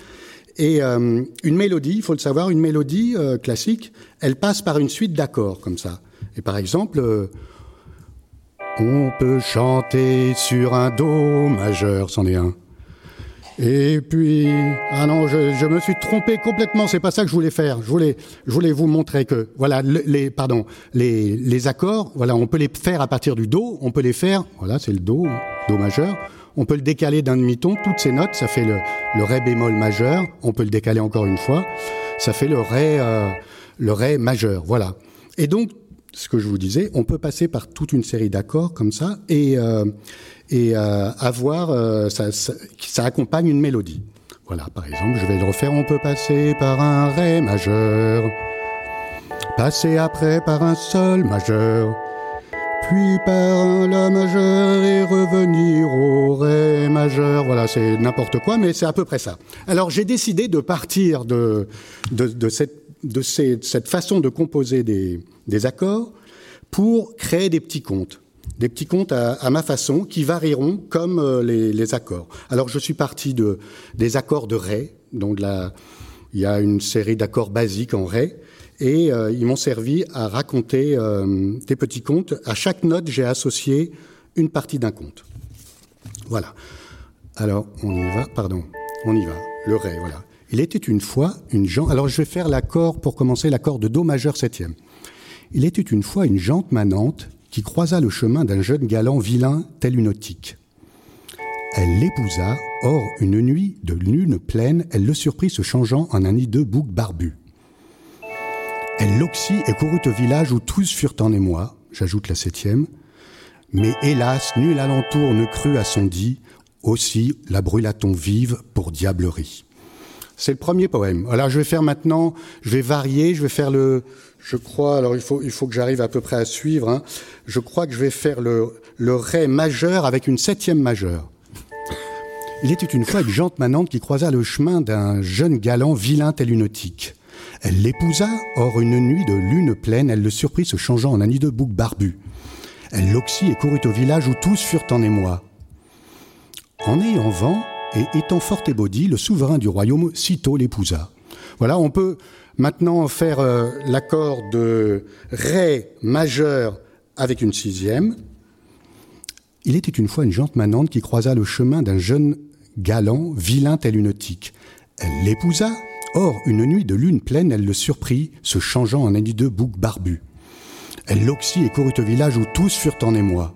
Et euh, une mélodie, il faut le savoir, une mélodie classique, elle passe par une suite d'accords comme ça. Et par exemple, on peut chanter sur un do majeur, c'en est un. Et puis, ah non, je, je, me suis trompé complètement. C'est pas ça que je voulais faire. Je voulais, je voulais vous montrer que, voilà, les, pardon, les, les accords, voilà, on peut les faire à partir du do. On peut les faire, voilà, c'est le do, do majeur. On peut le décaler d'un demi-ton. Toutes ces notes, ça fait le, le ré bémol majeur. On peut le décaler encore une fois. Ça fait le ré, euh, le ré majeur. Voilà. Et donc, ce que je vous disais, on peut passer par toute une série d'accords comme ça et, euh, et euh, avoir, euh, ça, ça, ça, accompagne une mélodie. Voilà, par exemple, je vais le refaire, on peut passer par un Ré majeur, passer après par un Sol majeur, puis par la majeur et revenir au ré majeur. Voilà, c'est n'importe quoi, mais c'est à peu près ça. Alors j'ai décidé de partir de, de, cette, de cette façon de composer des, des, accords pour créer des petits contes. Des petits contes à, ma façon qui varieront comme euh, les, accords. Alors je suis parti de, des accords de ré, donc il y a une série d'accords basiques en ré et euh, ils m'ont servi à raconter euh, des petits contes. À chaque note, j'ai associé une partie d'un conte. Voilà. Alors, on y va, pardon, on y va. Le Ré, voilà. Il était une fois une jante. Alors, je vais faire l'accord, pour commencer, l'accord de Do majeur septième. Il était une fois une jante manante qui croisa le chemin d'un jeune galant vilain tel une otique. Elle l'épousa, or une nuit de lune pleine, elle le surprit se changeant en un hideux bouc barbu. Elle l'oxy et courut au village où tous furent en émoi, j'ajoute la septième, mais hélas, nul alentour ne crut à son dit, aussi la brûla-t-on vive pour diablerie. C'est le premier poème. Alors je vais faire maintenant, je vais varier, je vais faire le, je crois, alors il faut, que j'arrive à peu près à suivre, hein. je crois que je vais faire le, Ré majeur avec une septième majeure. Il était une fois une jante manante qui croisa le chemin d'un jeune galant vilain tel. Elle l'épousa, or une nuit de lune pleine, elle le surprit se changeant en un nid de bouc barbu. Elle l'oxy et courut au village où tous furent en émoi. En ayant vent et étant fort ébaudi, le souverain du royaume sitôt l'épousa. Voilà, on peut maintenant faire euh, l'accord de Ré majeur avec une sixième. Il était une fois une jante manante qui croisa le chemin d'un jeune galant, vilain tel une tique. Elle l'épousa, Or, une nuit de lune pleine, elle le surprit, se changeant en un de bouc barbu. Elle l'oxy et courut au village où tous furent en émoi.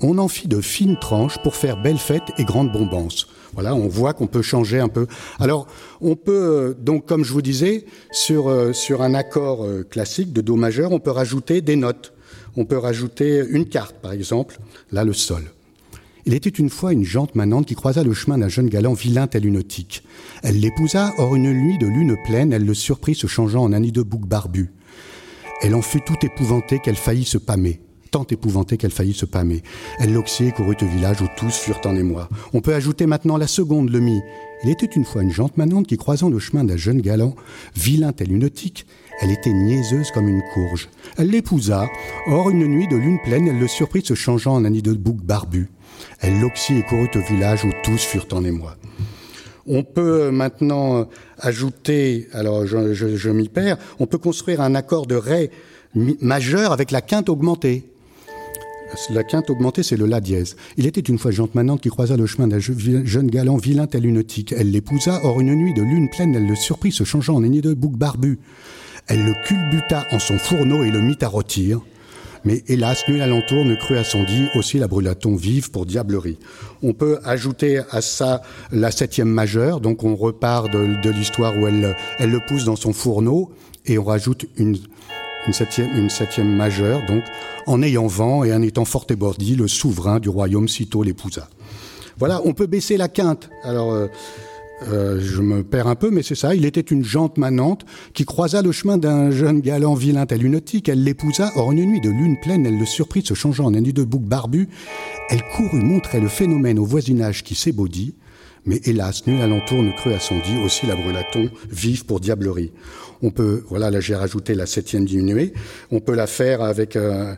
On en fit de fines tranches pour faire belle fête et grande bombance. Voilà, on voit qu'on peut changer un peu. Alors, on peut, euh, donc, comme je vous disais, sur, euh, sur un accord euh, classique de Do majeur, on peut rajouter des notes. On peut rajouter une carte, par exemple, là, le sol. Il était une fois une jante manante qui croisa le chemin d'un jeune galant vilain tel une otique. Elle l'épousa, or une nuit de lune pleine, elle le surprit se changeant en un de bouc barbu. Elle en fut tout épouvantée qu'elle faillit se pâmer tant épouvantée qu'elle faillit se pâmer. Elle l'oxier courut au village où tous furent en émoi. On peut ajouter maintenant la seconde, le mi. Il était une fois une jante manante qui, croisant le chemin d'un jeune galant, vilain tel une otique, elle était niaiseuse comme une courge. Elle l'épousa. Or, une nuit de lune pleine, elle le surprit se changeant en un de bouc barbu. Elle l'oxy et courut au village où tous furent en émoi. On peut maintenant ajouter, alors je, m'y perds, on peut construire un accord de Ré majeur avec la quinte augmentée. La quinte augmentée, c'est le La dièse. Il était une fois jante manante qui croisa le chemin d'un jeune galant vilain tel une. Elle l'épousa, or une nuit de lune pleine, elle le surprit se changeant en aîné de bouc barbu. Elle le culbuta en son fourneau et le mit à rôtir. Mais hélas, nul alentour ne crut à son dit, aussi la brûla-t-on vive pour diablerie. On peut ajouter à ça la septième majeure, donc on repart de, l'histoire où elle le pousse dans son fourneau, et on rajoute une, une septième, majeure, donc en ayant vent et en étant fort ébordi, le souverain du royaume sitôt l'épousa. Voilà, on peut baisser la quinte. Alors, euh, euh, je me perds un peu, mais c'est ça. Il était une jante manante qui croisa le chemin d'un jeune galant vilain tel une Elle l'épousa. Or, une nuit de lune pleine, elle le surprit se changeant en un de bouc barbu. Elle courut montrer le phénomène au voisinage qui s'ébaudit. Mais hélas, nul alentour ne crut à son dit. Aussi la brûla-t-on vive pour diablerie. On peut, voilà, là j'ai rajouté la septième diminuée. On peut la faire avec euh,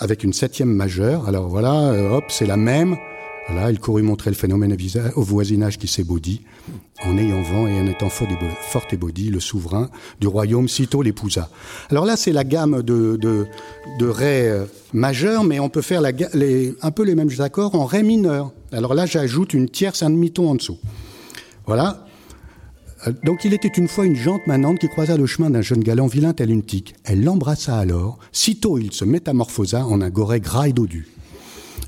avec une septième majeure. Alors voilà, euh, hop, c'est la même. Voilà, il courut montrer le phénomène au voisinage qui s'ébaudit. En ayant vent et en étant fort ébaudi, le souverain du royaume sitôt l'épousa. Alors là, c'est la gamme de, de, de ré euh, majeur, mais on peut faire un peu les mêmes accords en ré mineur. Alors là, j'ajoute une tierce, un demi-ton en dessous. Voilà. Euh, donc il était une fois une jante manante qui croisa le chemin d'un jeune galant vilain tel une tique. Elle l'embrassa alors. Sitôt il se métamorphosa en un goret gras et dodu.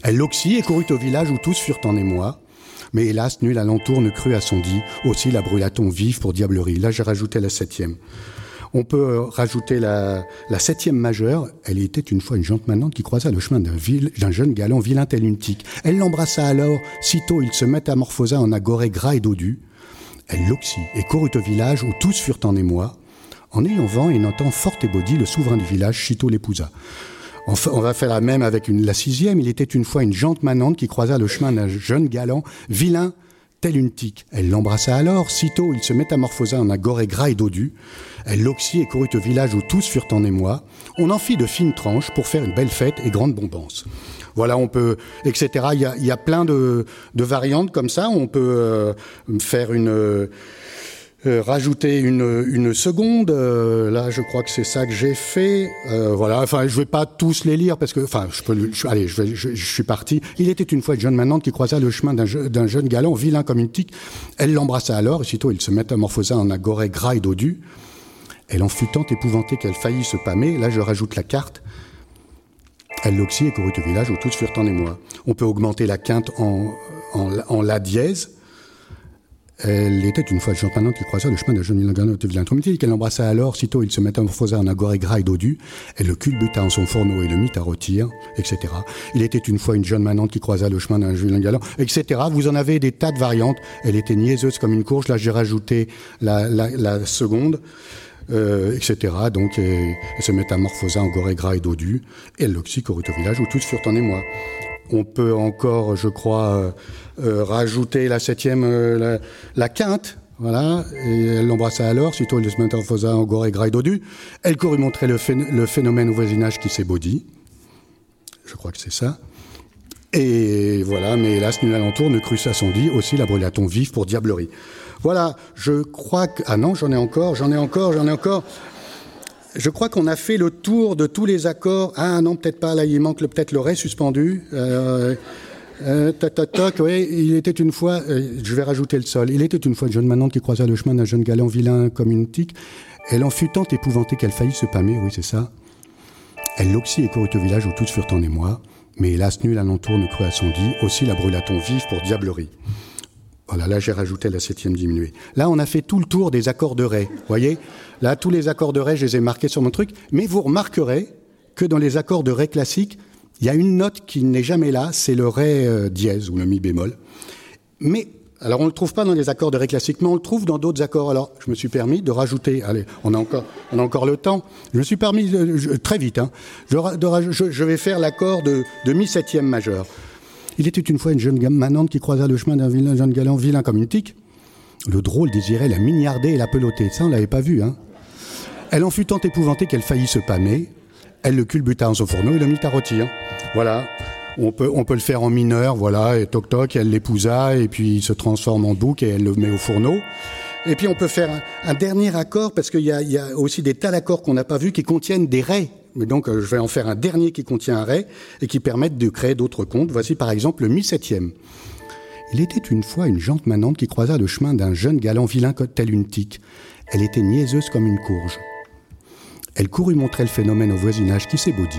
Elle l'oxy et courut au village où tous furent en émoi. Mais hélas, nul alentour ne crut à son dit. Aussi la brûla-t-on vive pour diablerie. Là, j'ai rajouté la septième. On peut euh, rajouter la, septième majeure. Elle était une fois une jante manante qui croisa le chemin d'un jeune galant vilain tel une tique. Elle l'embrassa alors. Sitôt, il se métamorphosa en agoré gras et dodu. Elle l'oxy et courut au village où tous furent en émoi. En ayant vent et notant fort ébaudi, le souverain du village, sitôt l'épousa. On va faire la même avec la sixième. Il était une fois une jante manante qui croisa le chemin d'un jeune galant, vilain, tel une tique. Elle l'embrassa alors, sitôt il se métamorphosa en un goré gras et dodu. Elle l'oxy et courut au village où tous furent en émoi. On en fit de fines tranches pour faire une belle fête et grande bombance. Voilà, on peut, etc. Il y a, plein de, de, variantes comme ça. On peut euh, faire une euh, rajouter une, une seconde. Euh, là, je crois que c'est ça que j'ai fait. Euh, voilà. Enfin, je vais pas tous les lire parce que, enfin, je peux. Je, allez, je, suis parti. Il était une fois John Manante qui croisa le chemin d'un jeune galant vilain comme une tique. Elle l'embrassa alors. Et sitôt, il se métamorphosa en goret gras et dodu. Elle en fut tant épouvantée qu'elle faillit se pâmer. Là, je rajoute la carte. Elle l'oxy et courut au village où tous furent en émoi. On peut augmenter la quinte en, en la dièse elle était une fois champannante qui croisa le chemin de jeune vilain Tromiti, qu'elle embrassa alors, sitôt il se métamorphosa en agoré gras et dodu, elle le culbuta en son fourneau et le mit à rôtir, etc. Il était une fois une jeune manante qui croisa le chemin d'un vilain galant, etc. Vous en avez des tas de variantes. Elle était niaiseuse comme une courge. Là, j'ai rajouté la, la, seconde. Euh, etc. Donc, elle, se métamorphosa en goré gras et dodu, et elle l'oxy courut au village où tous furent en émoi. On peut encore, je crois, euh, euh, rajouter la septième, euh, la, quinte. Voilà, et elle l'embrassa alors, sitôt elle se métamorphosa en gras et dodu. Elle courut montrer le, phénomène au voisinage qui s'est baudi. Je crois que c'est ça. Et voilà, mais hélas, nul alentour ne crut ça son dit, aussi la brûla-t-on vive pour diablerie. Voilà, je crois que... Ah non, j'en ai encore, j'en ai encore, j'en ai encore. Je crois qu'on a fait le tour de tous les accords. Ah non, peut-être pas, là, il manque peut-être le ré suspendu. Euh, euh, toc, toc, toc, oui, il était une fois, euh, je vais rajouter le sol, il était une fois une jeune manante qui croisa le chemin d'un jeune galant vilain comme une tique. Elle en fut tant épouvantée qu'elle faillit se pâmer, oui, c'est ça. Elle l'oxy et courut au village où tous furent en émoi, mais hélas, nul alentour ne crut à son dit, aussi la brûla-t-on vive pour diablerie. Voilà, là j'ai rajouté la septième diminuée. Là, on a fait tout le tour des accords de Ré. voyez? Là, tous les accords de Ré, je les ai marqués sur mon truc. Mais vous remarquerez que dans les accords de Ré classiques, il y a une note qui n'est jamais là, c'est le Ré euh, dièse ou le Mi bémol. Mais, alors on ne le trouve pas dans les accords de Ré classiques, mais on le trouve dans d'autres accords. Alors, je me suis permis de rajouter, allez, on a encore, on a encore le temps, je me suis permis, de, je, très vite, hein, je, vais faire l'accord de, Mi septième majeur. Il était une fois une jeune manante qui croisa le chemin d'un jeune galant vilain comme une tique. Le drôle désirait la mignarder et la peloter. Ça, on l'avait pas vu, hein. Elle en fut tant épouvantée qu'elle faillit se pâmer. Elle le culbuta en son fourneau et le mit à rôtir. Voilà. On peut, on peut le faire en mineur, voilà, et toc toc, elle l'épousa, et puis il se transforme en bouc et elle le met au fourneau. Et puis on peut faire un, dernier accord, parce qu'il y, y a, aussi des tas d'accords qu'on n'a pas vus qui contiennent des raies. Mais donc euh, je vais en faire un dernier qui contient un ré et qui permettent de créer d'autres comptes. Voici par exemple le mi septième. Il était une fois une jante manante qui croisa le chemin d'un jeune galant vilain tel une tique. Elle était niaiseuse comme une courge. Elle courut montrer le phénomène au voisinage qui s'ébaudit.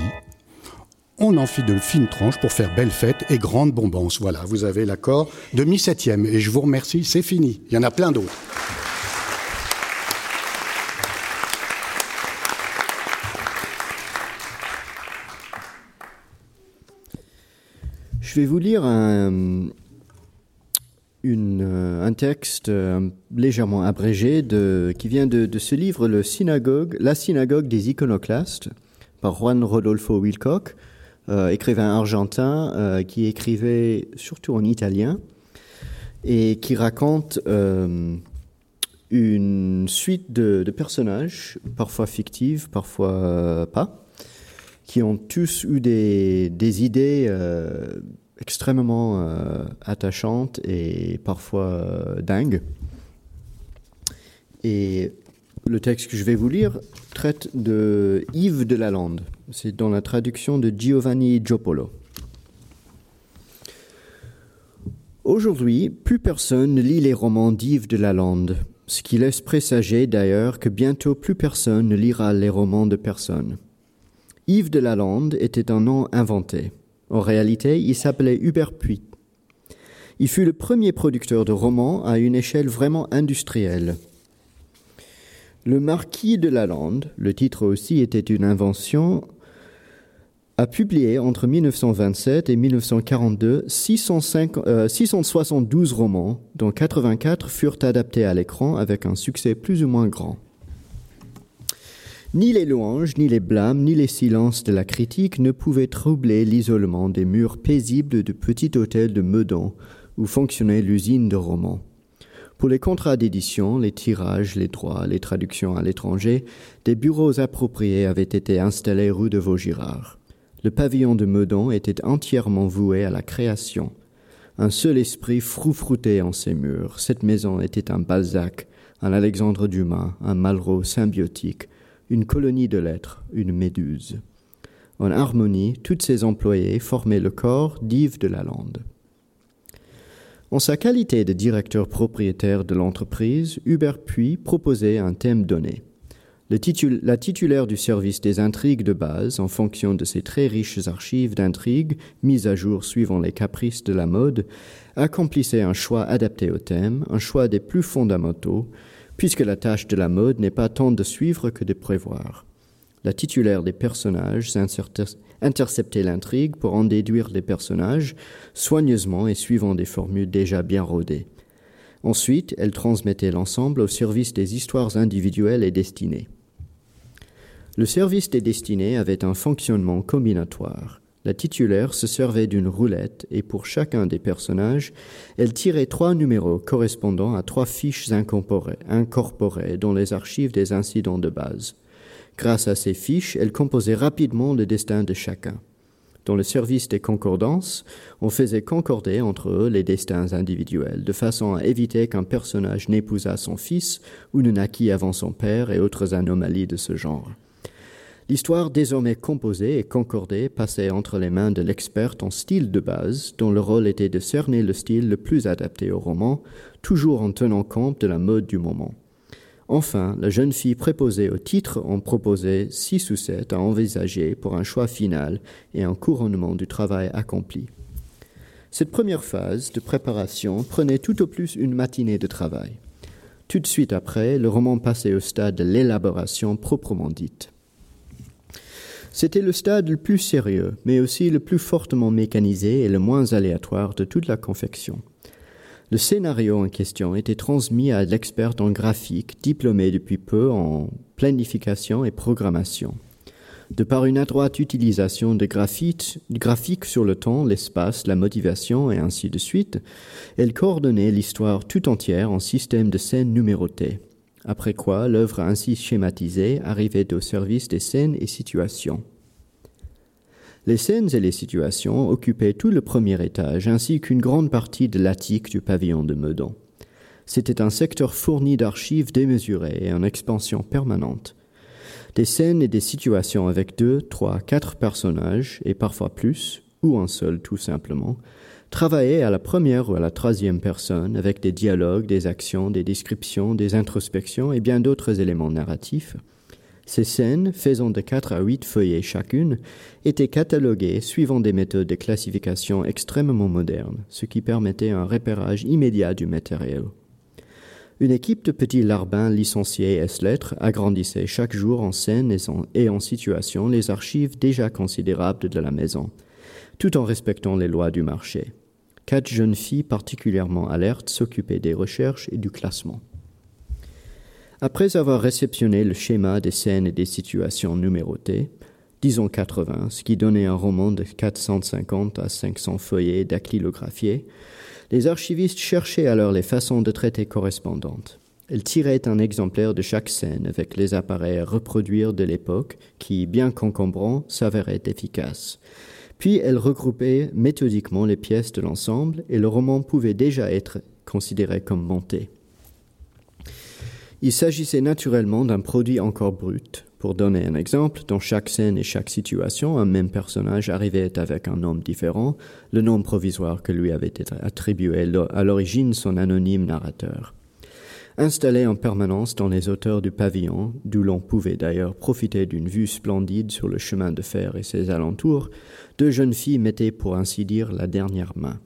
On en fit de fines tranches pour faire belle fête et grande bombance. Voilà, vous avez l'accord de mi septième. Et je vous remercie, c'est fini. Il y en a plein d'autres. Je vais vous lire un, une, un texte euh, légèrement abrégé qui vient de, ce livre, La synagogue des iconoclastes, par Juan Rodolfo Wilcock, euh, écrivain argentin euh, qui écrivait surtout en italien et qui raconte euh, une suite de, personnages, parfois fictifs, parfois euh, pas, qui ont tous eu des, idées euh, extrêmement euh, attachantes et parfois euh, dingues. Et le texte que je vais vous lire traite de Yves de Lalande. C'est dans la traduction de Giovanni Giopolo. Aujourd'hui, plus personne ne lit les romans d'Yves de Lalande, ce qui laisse présager d'ailleurs que bientôt plus personne ne lira les romans de personne. Yves de Lalande était un nom inventé. En réalité, il s'appelait Hubert Puy. Il fut le premier producteur de romans à une échelle vraiment industrielle. Le marquis de Lalande, le titre aussi était une invention, a publié entre 1927 et 1942 605, euh, 672 romans, dont 84 furent adaptés à l'écran avec un succès plus ou moins grand. Ni les louanges, ni les blâmes, ni les silences de la critique ne pouvaient troubler l'isolement des murs paisibles du petit hôtel de Meudon, où fonctionnait l'usine de romans. Pour les contrats d'édition, les tirages, les droits, les traductions à l'étranger, des bureaux appropriés avaient été installés rue de Vaugirard. Le pavillon de Meudon était entièrement voué à la création. Un seul esprit froufroutait en ses murs. Cette maison était un Balzac, un Alexandre Dumas, un Malraux symbiotique, une colonie de lettres, une méduse. En harmonie, toutes ces employés formaient le corps d'Yves de Lalande. En sa qualité de directeur propriétaire de l'entreprise, Hubert Puy proposait un thème donné. la titulaire du service des intrigues de base, en fonction de ses très riches archives d'intrigues, mises à jour suivant les caprices de la mode, accomplissait un choix adapté au thème, un choix des plus fondamentaux, puisque la tâche de la mode n'est pas tant de suivre que de prévoir. La titulaire des personnages interceptait l'intrigue pour en déduire les personnages, soigneusement et suivant des formules déjà bien rodées. Ensuite, elle transmettait l'ensemble au service des histoires individuelles et destinées. Le service des destinées avait un fonctionnement combinatoire. La titulaire se servait d'une roulette et pour chacun des personnages, elle tirait trois numéros correspondant à trois fiches incorporées, dans les archives des incidents de base. Grâce à ces fiches, elle composait rapidement le destin de chacun. Dans le service des concordances, on faisait concorder entre eux les destins individuels, de façon à éviter qu'un personnage n'épousât son fils ou ne naquît avant son père et autres anomalies de ce genre. L'histoire désormais composée et concordée passait entre les mains de l'experte en style de base, dont le rôle était de cerner le style le plus adapté au roman, toujours en tenant compte de la mode du moment. Enfin, la jeune fille préposée au titre en proposait six ou sept à envisager pour un choix final et un couronnement du travail accompli. Cette première phase de préparation prenait tout au plus une matinée de travail. Tout de suite après, le roman passait au stade de l'élaboration proprement dite. C'était le stade le plus sérieux, mais aussi le plus fortement mécanisé et le moins aléatoire de toute la confection. Le scénario en question était transmis à l'expert en graphique, diplômé depuis peu en planification et programmation. De par une adroite utilisation de graphiques sur le temps, l'espace, la motivation et ainsi de suite, elle coordonnait l'histoire tout entière en système de scènes numérotées après quoi l'œuvre ainsi schématisée arrivait au service des scènes et situations. Les scènes et les situations occupaient tout le premier étage ainsi qu'une grande partie de l'attique du pavillon de Meudon. C'était un secteur fourni d'archives démesurées et en expansion permanente. Des scènes et des situations avec deux, trois, quatre personnages, et parfois plus, ou un seul tout simplement, travailler à la première ou à la troisième personne avec des dialogues, des actions, des descriptions, des introspections et bien d'autres éléments narratifs. Ces scènes, faisant de quatre à huit feuillets chacune, étaient cataloguées suivant des méthodes de classification extrêmement modernes, ce qui permettait un repérage immédiat du matériel. Une équipe de petits larbins licenciés S-lettres agrandissait chaque jour en scène et en situation les archives déjà considérables de la maison, tout en respectant les lois du marché. Quatre jeunes filles particulièrement alertes s'occupaient des recherches et du classement. Après avoir réceptionné le schéma des scènes et des situations numérotées, disons 80, ce qui donnait un roman de 450 à 500 feuillets dactylographiés, les archivistes cherchaient alors les façons de traiter correspondantes. Elles tiraient un exemplaire de chaque scène avec les appareils à reproduire de l'époque qui, bien qu'encombrants, s'avéraient efficaces. Puis elle regroupait méthodiquement les pièces de l'ensemble et le roman pouvait déjà être considéré comme monté. Il s'agissait naturellement d'un produit encore brut. Pour donner un exemple, dans chaque scène et chaque situation, un même personnage arrivait avec un nom différent, le nom provisoire que lui avait attribué à l'origine son anonyme narrateur. Installé en permanence dans les hauteurs du pavillon, d'où l'on pouvait d'ailleurs profiter d'une vue splendide sur le chemin de fer et ses alentours, deux jeunes filles mettaient pour ainsi dire la dernière main.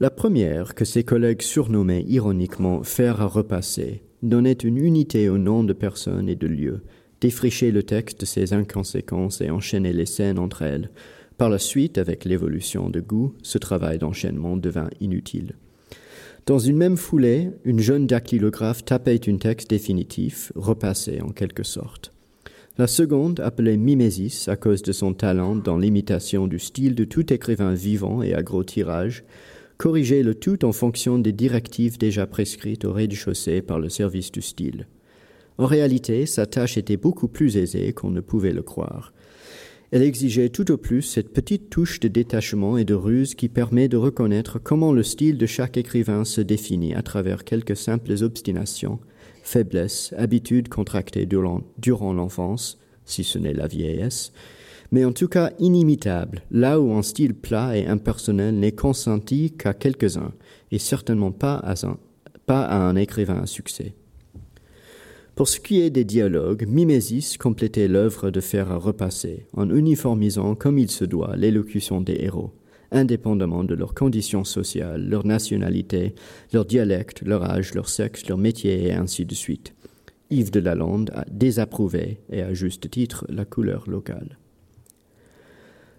La première, que ses collègues surnommaient ironiquement fer à repasser, donnait une unité au nom de personnes et de lieux, défrichait le texte de ses inconséquences et enchaînait les scènes entre elles. Par la suite, avec l'évolution de goût, ce travail d'enchaînement devint inutile. Dans une même foulée, une jeune dactylographe tapait un texte définitif, repassé en quelque sorte. La seconde, appelée mimésis à cause de son talent dans l'imitation du style de tout écrivain vivant et à gros tirage, corrigeait le tout en fonction des directives déjà prescrites au rez-de-chaussée par le service du style. En réalité, sa tâche était beaucoup plus aisée qu'on ne pouvait le croire. Elle exigeait tout au plus cette petite touche de détachement et de ruse qui permet de reconnaître comment le style de chaque écrivain se définit à travers quelques simples obstinations, faiblesses, habitudes contractées durant, l'enfance, si ce n'est la vieillesse, mais en tout cas inimitable, là où un style plat et impersonnel n'est consenti qu'à quelques-uns, et certainement pas à un écrivain à succès. Pour ce qui est des dialogues, Mimésis complétait l'œuvre de faire repasser, en uniformisant comme il se doit l'élocution des héros, indépendamment de leurs conditions sociales, leur nationalité, leur dialecte, leur âge, leur sexe, leur métier et ainsi de suite. Yves de Lalande a désapprouvé, et à juste titre, la couleur locale.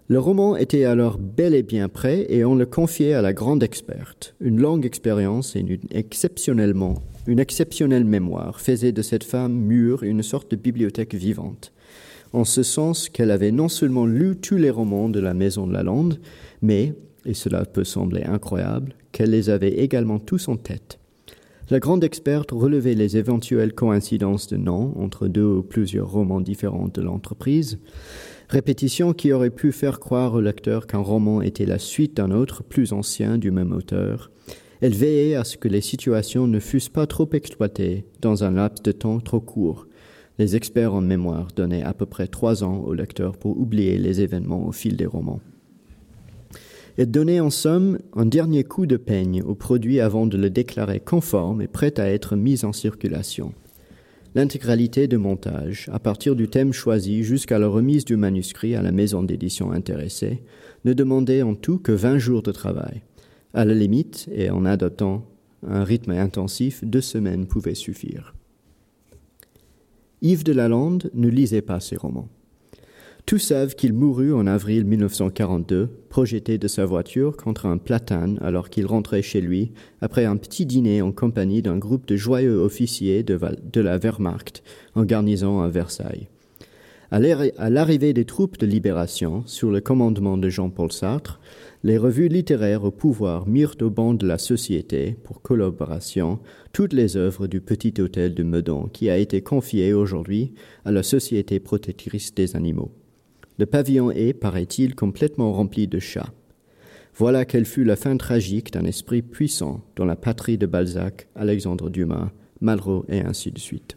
Le roman était alors bel et bien prêt et on le confiait à la grande experte. Une longue expérience et une exceptionnellement une exceptionnelle mémoire faisait de cette femme mûre une sorte de bibliothèque vivante, en ce sens qu'elle avait non seulement lu tous les romans de la Maison de la Lande, mais, et cela peut sembler incroyable, qu'elle les avait également tous en tête. La grande experte relevait les éventuelles coïncidences de noms entre deux ou plusieurs romans différents de l'entreprise, répétition qui aurait pu faire croire au lecteur qu'un roman était la suite d'un autre plus ancien du même auteur, elle veillait à ce que les situations ne fussent pas trop exploitées dans un laps de temps trop court. Les experts en mémoire donnaient à peu près trois ans au lecteur pour oublier les événements au fil des romans. Elle donnait en somme un dernier coup de peigne au produit avant de le déclarer conforme et prêt à être mis en circulation. L'intégralité de montage, à partir du thème choisi jusqu'à la remise du manuscrit à la maison d'édition intéressée, ne demandait en tout que vingt jours de travail. À la limite, et en adoptant un rythme intensif, deux semaines pouvaient suffire. Yves de Lalande ne lisait pas ses romans. Tous savent qu'il mourut en avril 1942, projeté de sa voiture contre un platane alors qu'il rentrait chez lui après un petit dîner en compagnie d'un groupe de joyeux officiers de, la Wehrmacht en garnison à Versailles. À l'arrivée des troupes de libération, sous le commandement de Jean-Paul Sartre, les revues littéraires au pouvoir mirent au banc de la société, pour collaboration, toutes les œuvres du petit hôtel de Meudon qui a été confié aujourd'hui à la Société protectrice des animaux. Le pavillon est, paraît-il, complètement rempli de chats. Voilà quelle fut la fin tragique d'un esprit puissant dans la patrie de Balzac, Alexandre Dumas, Malraux et ainsi de suite.